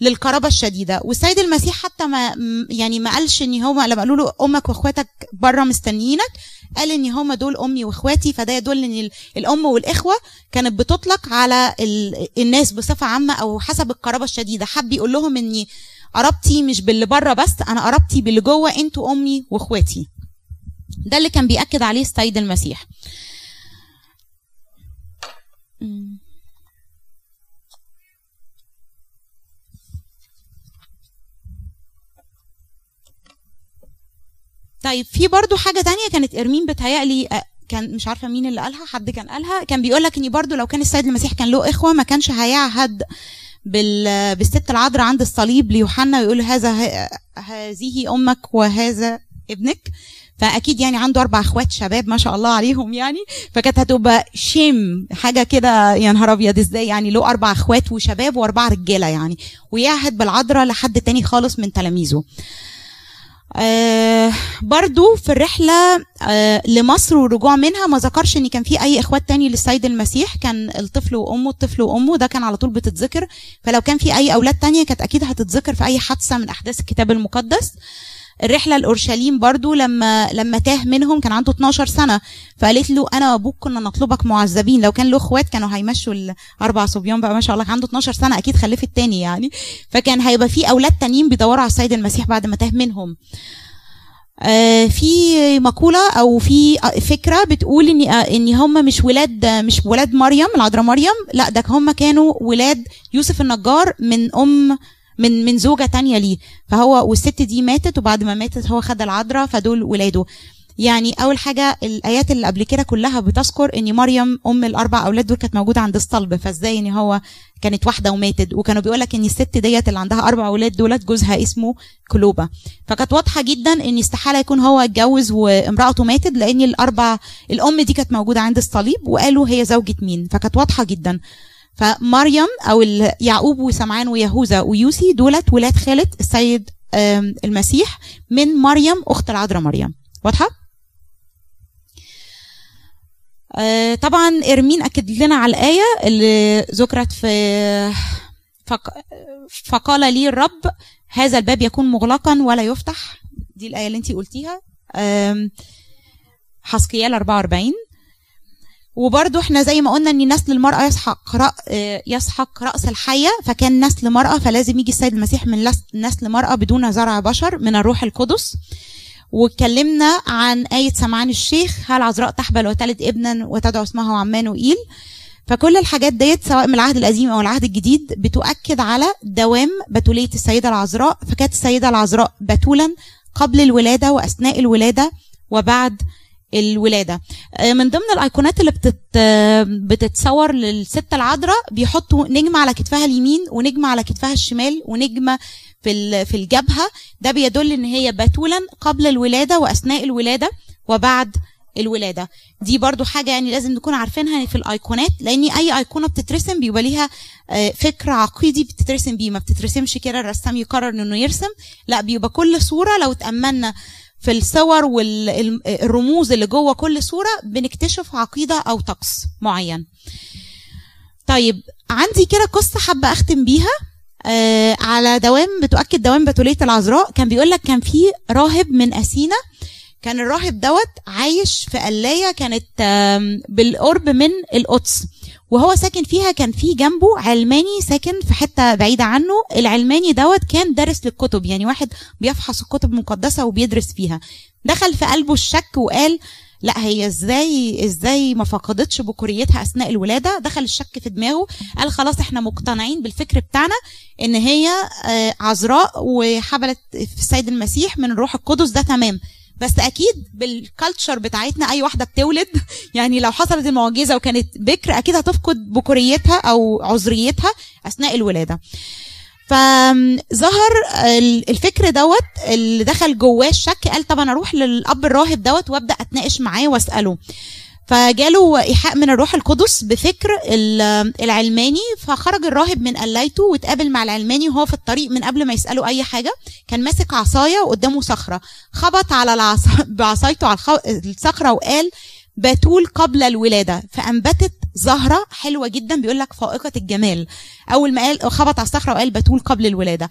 [SPEAKER 1] للقرابة الشديدة. والسيد المسيح حتى ما يعني ما قالش إن هما لما قالوا له أمك وأخواتك بره مستنيينك قال إن هما دول أمي وأخواتي فده يدل إن ال- الأم والإخوة كانت بتطلق على ال- الناس بصفة عامة أو حسب القرابة الشديدة. حب يقول لهم إني قرابتي مش باللي بره بس أنا قرابتي باللي جوه أنتوا أمي وأخواتي. ده اللي كان بيأكد عليه السيد المسيح. طيب في برضو حاجة تانية كانت إرمين بتهيألي آه، كان مش عارفة مين اللي قالها حد كان قالها كان بيقول لك إن برضو لو كان السيد المسيح كان له إخوة ما كانش هيعهد بال بالست العذراء عند الصليب ليوحنا ويقول هذا هذه أمك وهذا ابنك. فأكيد يعني عنده أربع إخوات شباب ما شاء الله عليهم يعني. فكانت هتبقى شيم حاجة كده يا نهار أبيض إزاي يعني له أربع إخوات وشباب وأربع رجالة يعني. ويعهد بالعذراء لحد تاني خالص من تلاميذه. آه برضو في الرحلة آه لمصر والرجوع منها ما ذكرش إن كان في أي إخوات تاني للسيد المسيح كان الطفل وأمه الطفل وأمه ده كان على طول بتتذكر. فلو كان في أي أولاد تانية كانت أكيد هتتذكر في أي حادثة من أحداث الكتاب المقدس. الرحلة لأورشليم برضو لما لما تاه منهم كان عنده 12 سنة فقالت له أنا وأبوك كنا نطلبك معذبين لو كان له إخوات كانوا هيمشوا الأربع صبيان بقى ما شاء الله عنده 12 سنة أكيد خلفت تاني يعني. فكان هيبقى في أولاد تانيين بيدوروا على السيد المسيح بعد ما تاه منهم. آه، في مقولة أو في فكرة بتقول آه، إن هم مش ولاد مش ولاد مريم العذراء مريم لأ ده هم كانوا ولاد يوسف النجار من أم من من زوجة تانية ليه. فهو والست دي ماتت وبعد ما ماتت هو خد العذراء فدول ولاده. يعني أول حاجة الآيات اللي قبل كده كلها بتذكر إن مريم أم الأربع أولاد دول كانت موجودة عند الصلب. فإزاي إن هو كانت واحدة وماتت؟ وكانوا بيقول لك إن الست ديت اللي عندها أربع أولاد دولت جوزها اسمه كلوبا. فكانت واضحة جدا إن استحالة يكون هو اتجوز وامرأته ماتت لأن الأربع الأم دي كانت موجودة عند الصليب وقالوا هي زوجة مين. فكانت واضحة جدا. فمريم أو يعقوب وسمعان ويهوذا ويوسي دولت ولاد خالة السيد المسيح من مريم أخت العذراء مريم. واضحة؟ آه، طبعا إرمين أكد لنا على الآية اللي ذكرت في فق... فقال لي الرب هذا الباب يكون مغلقا ولا يفتح. دي الآية اللي انت قلتيها. حسقيال 44 وبرضو إحنا زي ما قلنا ان نسل المرأة يسحق رأ... آه، يسحق رأس الحية فكان نسل مرأة فلازم يجي السيد المسيح من نسل مرأة بدون زرع بشر من الروح القدس. واتكلمنا عن آية سمعان الشيخ هل عذراء تحبل وتلد ابنا وتدعو اسمه عمانوئيل فكل الحاجات ديت سواء من العهد القديم أو العهد الجديد بتؤكد على دوام بتولية السيدة العذراء. فكانت السيدة العذراء بتولا قبل الولادة وأثناء الولادة وبعد الولادة. آه، من ضمن الأيقونات اللي بتت آه، بتتصور للست العذراء بيحطوا نجمة على كتفها اليمين ونجمة على كتفها الشمال ونجمة في في الجبهة. ده بيدل إن هي بتولا قبل الولادة وأثناء الولادة وبعد الولادة. دي برضو حاجة يعني لازم نكون عارفينها في الأيقونات لأن أي أيقونة بتترسم بيبقى ليها آه، فكر عقيدي بتترسم بيه. ما بتترسمش كده الرسام يقرر إنه يرسم. لا بيبقى كل صورة لو اتأملنا في الصور والرموز اللي جوه كل صورة بنكتشف عقيدة أو طقس معين. طيب عندي كده قصة حابة أختم بيها. آه على دوام بتؤكد دوام بتولية العذراء. كان بيقول لك كان في راهب من أثينا. كان الراهب دوت عايش في قلاية كانت بالقرب من القدس. وهو ساكن فيها كان في جنبه علماني ساكن في حتة بعيدة عنه. العلماني دوت كان دارس للكتب يعني واحد بيفحص الكتب المقدسة وبيدرس فيها. دخل في قلبه الشك وقال لا هي إزاي إزاي ما فقدتش بكوريتها أثناء الولادة؟ دخل الشك في دماغه قال خلاص إحنا مقتنعين بالفكر بتاعنا إن هي آه، عذراء وحبلت في السيد المسيح من الروح القدس ده تمام. بس أكيد بالكالتشر بتاعتنا أي واحدة بتولد يعني لو حصلت المعجزة وكانت بكر أكيد هتفقد بكوريتها أو عذريتها أثناء الولادة. فظهر ال- الفكر دوت اللي دخل جواه الشك قال طب أنا أروح للأب الراهب دوت وأبدأ أتناقش معاه وأسأله. فجاله ايحاء من الروح القدس بفكر ال- العلماني فخرج الراهب من قلايته واتقابل مع العلماني وهو في الطريق من قبل ما يسأله أي حاجة. كان ماسك عصاية وقدامه صخرة. خبط على العصا بعصايته على الخ- الصخرة وقال بتول قبل الولادة. فأنبتت زهرة حلوة جدا بيقول لك فائقة الجمال. أول ما قال خبط على الصخرة وقال بتول قبل الولادة.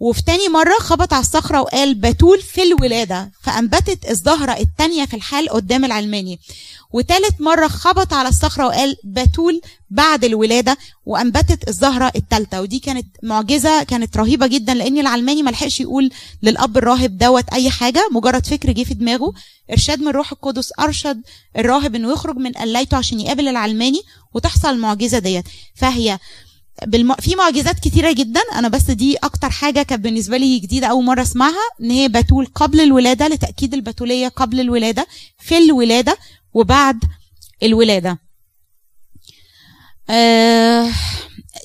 [SPEAKER 1] وفي تاني مرة خبط على الصخرة وقال بتول في الولادة فأنبتت الزهرة التانية في الحال قدام العلماني. وتالت مرة خبط على الصخرة وقال بتول بعد الولادة وأنبتت الزهرة التالتة. ودي كانت معجزة كانت رهيبة جدا لأن العلماني ملحقش يقول للأب الراهب دوت أي حاجة. مجرد فكر جه في دماغه إرشاد من روح القدس أرشد الراهب إنه يخرج من قلايته عشان يقابل العلماني وتحصل المعجزة ديت. فهي بالم... في معجزات كتيرة جدا. أنا بس دي أكتر حاجة كانت بالنسبة لي جديدة أول مرة أسمعها إن هي بتول قبل الولادة لتأكيد البتولية قبل الولادة في الولادة وبعد الولادة. آه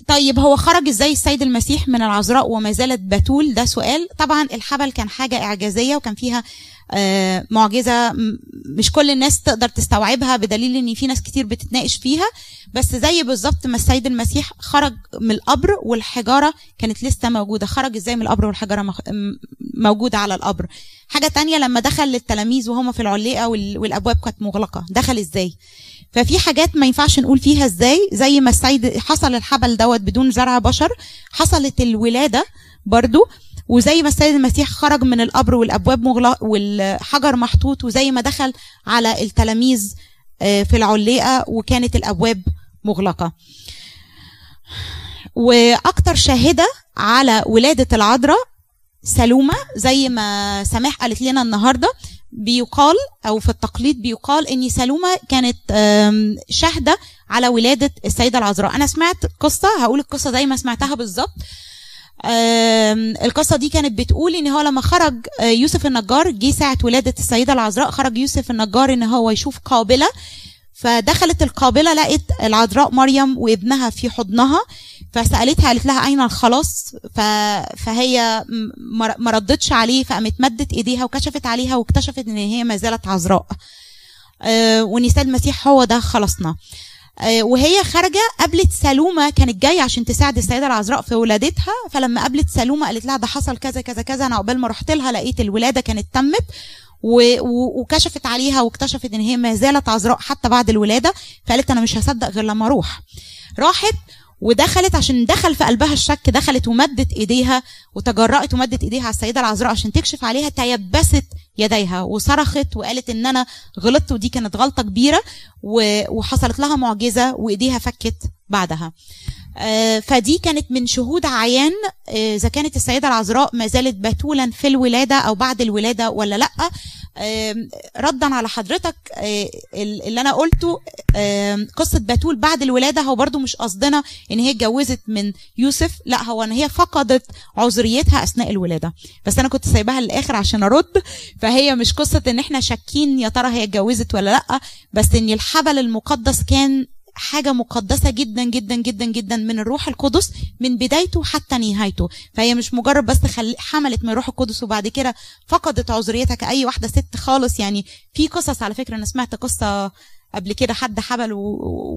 [SPEAKER 1] طيب هو خرج إزاي السيد المسيح من العذراء وما زالت بتول؟ ده سؤال. طبعا الحبل كان حاجة إعجازية وكان فيها معجزة م- مش كل الناس تقدر تستوعبها بدليل إن في ناس كتير بتتناقش فيها بس زي بالظبط ما السيد المسيح خرج من القبر والحجارة كانت لسه موجودة. خرج إزاي من القبر والحجارة؟ موجودة على القبر. حاجة تانية لما دخل للتلاميذ وهم في العليقة وال... والأبواب كانت مغلقة. دخل إزاي؟ ففي حاجات ما ينفعش نقول فيها إزاي. زي ما السيد حصل الحبل دوت بدون زرع بشر حصلت الولادة برضو. وزي ما السيد المسيح خرج من القبر والأبواب مغلق والحجر محطوط وزي ما دخل على التلاميذ آه، في العليقة وكانت الأبواب مغلقة. وأكتر شاهدة على ولادة العذراء سلومة زي ما سماح قالت لنا النهارده بيقال أو في التقليد بيقال إن سلومة كانت شاهدة على ولادة السيدة العذراء. أنا سمعت قصة هقول القصة زي ما سمعتها بالظبط. القصة دي كانت بتقول إن هو لما خرج آه، يوسف النجار جه ساعة ولادة السيدة العذراء خرج يوسف النجار إن هو يشوف قابلة فدخلت القابلة لقت العذراء مريم وابنها في حضنها فسألتها قالت لها أين الخلاص. فهي ما ردتش عليه فقامت مدت إيديها وكشفت عليها واكتشفت إن هي ما زالت عذراء آه، وإن سيد المسيح هو ده خلصنا وهي خارجة قابلت سلومة كانت جاية عشان تساعد السيدة العذراء في ولادتها. فلما قابلت سلومة قالت لها ده حصل كذا كذا كذا أنا عقبال ما رحت لها لقيت الولادة كانت تمت وكشفت عليها واكتشفت إن هي ما زالت عذراء حتى بعد الولادة. فقالت أنا مش هصدق غير لما أروح. راحت ودخلت عشان دخل في قلبها الشك دخلت ومدت إيديها وتجرأت ومدت إيديها على السيدة العذراء عشان تكشف عليها تيبست يديها وصرخت وقالت إن أنا غلطت ودي كانت غلطة كبيرة وحصلت لها معجزة وإيديها فكت بعدها. فدي كانت من شهود عيان آه، إذا كانت السيدة العذراء ما زالت بتولا في الولادة أو بعد الولادة ولا لأ. ردا على حضرتك آه، ال- اللي أنا قلته قصة بتول بعد الولادة هو برضو مش قصدنا إن هي اتجوزت من يوسف لأ هو إن هي فقدت عذريتها أثناء الولادة. بس أنا كنت سايباها للآخر عشان أرد فهي مش قصة إن إحنا شاكين يا ترى هي اتجوزت ولا لأ بس إن الحبل المقدس كان حاجة مقدسة جدا جدا جدا جدا من الروح القدس من بدايته حتى نهايته. فهي مش مجرد بس خل... حملت من الروح القدس وبعد كده فقدت عذريتها كأي واحدة ست خالص. يعني في قصص على فكرة أنا سمعت قصة قبل كده حد حبل و...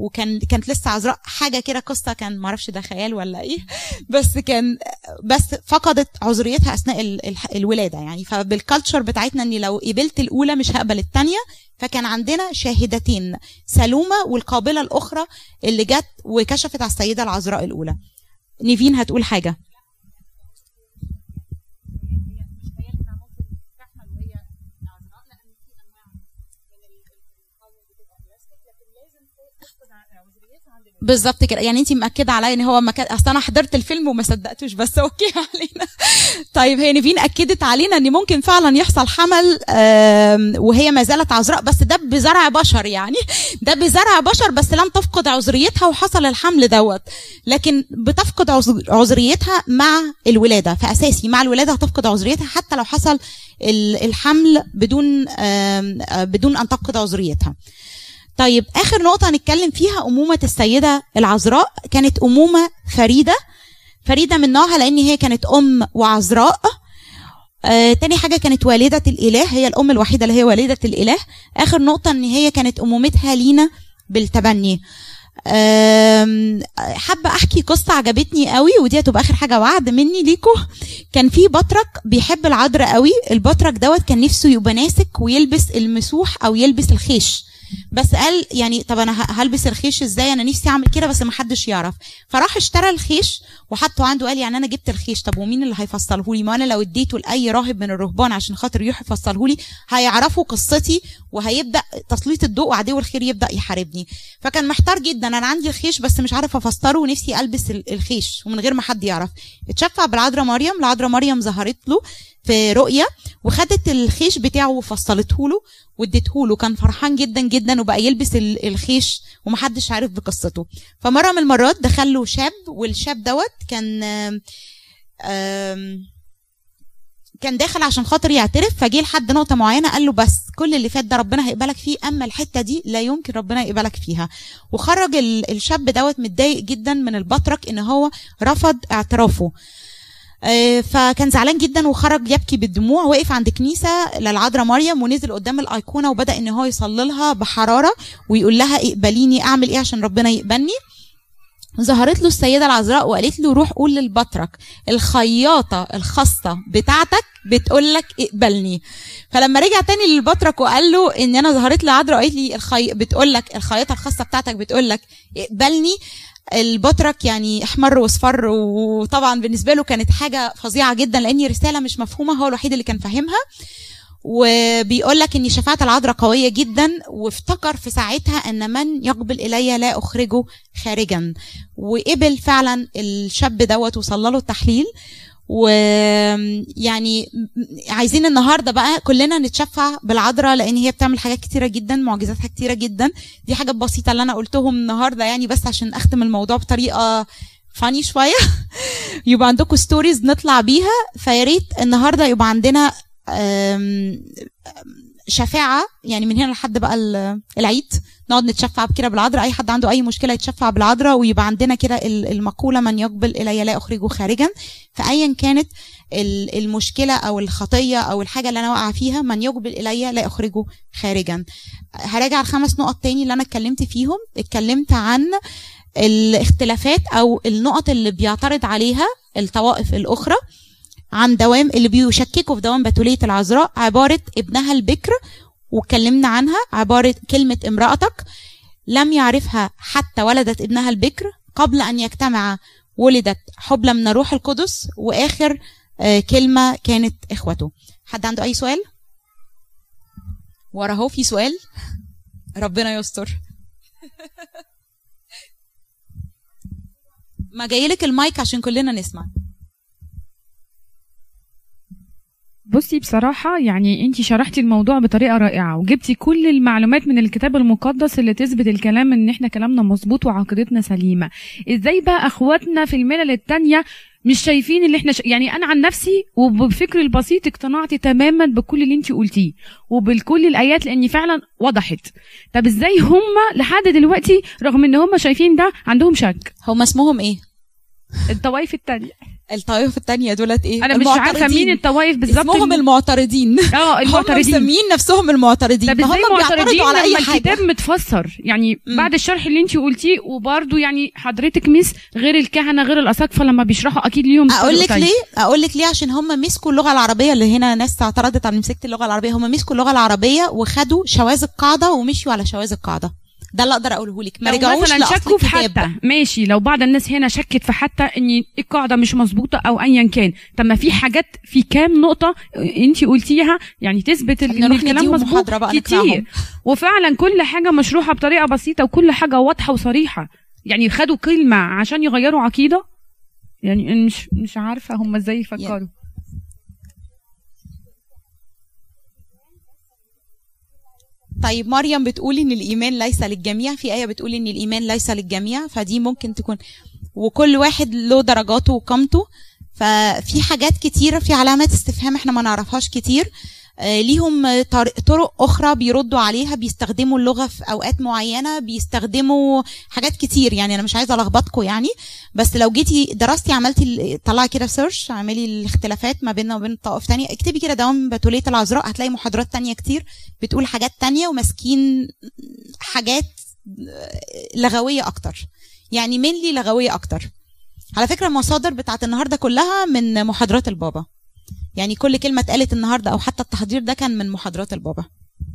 [SPEAKER 1] وكان كانت لسه عذراء. حاجة كده قصة كان معرفش ده خيال ولا إيه. بس كان بس فقدت عذريتها أثناء ال... ال... الولادة يعني. فبالكالتشر بتاعتنا اني لو قبلت الأولى مش هقبل الثانية فكان عندنا شاهدتين سلومة والقابلة الأخرى اللي جت وكشفت على السيدة العذراء الأولى. نيفين هتقول حاجة. بالظبط كده. يعني انت مأكدة عليا ان هو مكان أصل أنا حضرت الفيلم وما صدقتوش بس أوكي علينا. طيب هي نيفين أكدت علينا إن ممكن فعلا يحصل حمل وهي ما زالت عذراء بس ده بزرع بشر يعني. ده بزرع بشر بس لم تفقد عذريتها وحصل الحمل دوت. لكن بتفقد عذر- عذريتها مع الولادة. فأساسي مع الولادة هتفقد عذريتها حتى لو حصل ال- الحمل بدون بدون أن تفقد عذريتها. طيب آخر نقطة هنتكلم فيها أمومة السيدة العذراء كانت أمومة فريدة فريدة من نوعها لأن هي كانت أم وعذراء. آه، تاني حاجة كانت والدة الإله هي الأم الوحيدة اللي هي والدة الإله. آخر نقطة إن هي كانت أمومتها لينا بالتبني. آم، حابة أحكي قصة عجبتني قوي ودي هتبقى آخر حاجة وعد مني ليكو. كان في بطرك بيحب العذراء قوي البطرك دوت كان نفسه يبقى ناسك ويلبس المسوح أو يلبس الخيش. بس قال يعني طب أنا هلبس الخيش إزاي؟ أنا نفسي أعمل كده بس ما حدش يعرف. فراح اشترى الخيش وحطه عنده قال يعني أنا جبت الخيش طب ومين اللي هيفصله لي ما أنا لو اديته لأي راهب من الرهبان عشان خاطر يروح يفصله لي هيعرفوا قصتي وهيبدأ تسليط الضوء وعدو الخير يبدأ يحاربني. فكان محتار جدا. أنا عندي الخيش بس مش عارف أفسره ونفسي ألبس ال- الخيش ومن غير ما حد يعرف. اتشفع بالعذراء مريم العذراء مريم ظهرت له في رؤية وخدت الخيش بتاعه وفصلته له واديته له. كان فرحان جدا جدا وبقى يلبس ال- الخيش ومحدش عارف بقصته. فمرة من المرات دخل له شاب والشاب دوت كان كان داخل عشان خاطر يعترف. فجه لحد نقطة معينة قال له بس كل اللي فات ده ربنا هيقبلك فيه أما الحتة دي لا يمكن ربنا يقبلك فيها. وخرج ال- الشاب دوت متضايق جدا من البطرك إن هو رفض اعترافه. فكان زعلان جدا وخرج يبكي بالدموع وقف عند كنيسة للعذراء مريم ونزل قدام الأيقونة وبدأ إن هو يصلي لها بحرارة ويقول لها اقبليني أعمل إيه عشان ربنا يقبلني؟ ظهرت له السيدة العذراء وقالت له روح قول للبطرك الخياطة الخاصة بتاعتك بتقول لك اقبلني. فلما رجع تاني للبطرك وقال له إن أنا ظهرت لي عذراء قالت لي الخي... بتقول لك الخياطة الخاصة بتاعتك بتقول لك اقبلني. البطرك يعني أحمر وأصفر وطبعا بالنسبة له كانت حاجة فظيعة جدا لأن رسالة مش مفهومة هو الوحيد اللي كان فاهمها. وبيقول لك إن شفاعة العذراء قوية جدا وافتكر في ساعتها أن من يقبل إلي لا أخرجه خارجا. وقبل فعلا الشاب دوت وصلى له التحليل. ويعني عايزين النهارده بقى كلنا نتشفع بالعذراء لأن هي بتعمل حاجات كتيرة جدا معجزاتها كتيرة جدا. دي حاجات بسيطة اللي أنا قلتهم النهارده يعني بس عشان أختم الموضوع بطريقة funny شوية. يبقى عندكم stories نطلع بيها فيا ريت النهارده يبقى عندنا شفاعة. يعني من هنا لحد بقى ال- العيد نقعد نتشفع كده بالعذراء. أي حد عنده أي مشكلة يتشفع بالعذراء ويبقى عندنا كده ال- المقولة من يقبل الي لا أخرجه خارجا فايا كانت ال- المشكلة أو الخطية أو الحاجة اللي أنا واقعة فيها من يقبل إلي لا أخرجه خارجا هراجع الخمس نقط تاني اللي أنا اتكلمت فيهم. اتكلمت عن الاختلافات أو النقط اللي بيعترض عليها الطوائف الأخرى. عن دوام اللي بيشككوا في دوام بتولية العذراء عبارة ابنها البكر واتكلمنا عنها عبارة كلمة امرأتك لم يعرفها حتى ولدت ابنها البكر قبل أن يجتمع ولدت حبلى من الروح القدس وآخر آه، كلمة كانت إخوته. حد عنده أي سؤال؟ ورا في سؤال؟ ربنا يستر. ما جايلك المايك عشان كلنا نسمع.
[SPEAKER 4] بصي بصراحة يعني انت شرحتي الموضوع بطريقة رائعة وجبتي كل المعلومات من الكتاب المقدس اللي تثبت الكلام ان إحنا كلامنا مظبوط وعقيدتنا سليمة. إزاي بقى اخواتنا في الملل التانية مش شايفين اللي إحنا ش... يعني أنا عن نفسي وبفكري البسيط اقتنعت تماما بكل اللي انت قلتيه وبكل الآيات لاني فعلا وضحت. طب إزاي هم لحد دلوقتي رغم ان هم شايفين ده عندهم شك؟
[SPEAKER 1] هم اسمهم إيه؟
[SPEAKER 4] الطوائف التانية.
[SPEAKER 1] الطوائف التانية دولت إيه؟
[SPEAKER 4] أنا مش عارفة
[SPEAKER 1] المعترضين.
[SPEAKER 4] مين الطوائف بالظبط
[SPEAKER 1] اسمهم المعترضين.
[SPEAKER 4] آه
[SPEAKER 1] هم
[SPEAKER 4] المعترضين.
[SPEAKER 1] مسميين نفسهم المعترضين.
[SPEAKER 4] طب إزاي
[SPEAKER 1] فهم
[SPEAKER 4] معترضين
[SPEAKER 1] بيعترضوا على أي حاجة.
[SPEAKER 4] الكتاب متفسر؟ يعني
[SPEAKER 1] مم.
[SPEAKER 4] بعد الشرح اللي انت قلتيه وبرده يعني حضرتك مس غير الكهنة غير الاساقفه لما بيشرحوا أكيد ليهم
[SPEAKER 1] أقول لك. ليه؟ أقول لك ليه؟ عشان هم مسكوا اللغة العربية اللي هنا ناس اعترضت على مسكة اللغة العربية. هم مسكوا اللغة العربية وخدوا شواذ القاعدة ومشوا على شواذ القاعدة. ده اللي أقدر أقوله لك. ما رجعوش
[SPEAKER 4] مثلا شكوا في حتى ماشي لو بعض الناس هنا شكت في حتى إن القاعدة مش مظبوطة أو ايا كان. طب ما في حاجات في كام نقطة انت قلتيها؟ يعني تثبت ان الكلام مظبوط. كتير. وفعلا كل حاجة مشروحة بطريقة بسيطة وكل حاجة واضحة وصريحة. يعني خدوا كلمة عشان يغيروا عقيدة؟ يعني مش مش عارفة هم إزاي يفكروا.
[SPEAKER 1] طيب مريم بتقول إن الإيمان ليس للجميع في آية بتقول إن الإيمان ليس للجميع فدي ممكن تكون وكل واحد له درجاته وقامته. ففي حاجات كتيرة في علامات استفهام إحنا ما نعرفهاش كتير. ليهم طر- طرق أخرى بيردوا عليها بيستخدموا اللغة في أوقات معينة بيستخدموا حاجات كتير. يعني أنا مش عايزة ألخبطكم يعني بس لو جيتي درستي عملتي طلعي كده سيرش اعملي الاختلافات ما بيننا وبين طوائف تانية اكتبي كده دوام بتولية العذراء هتلاقي محاضرات تانية كتير بتقول حاجات تانية وماسكين حاجات لغوية أكتر. يعني مينلي لغوية أكتر. على فكرة المصادر بتاعت النهاردة كلها من محاضرات البابا. يعني كل كلمة اتقالت النهاردة أو حتى التحضير ده كان من محاضرات البابا.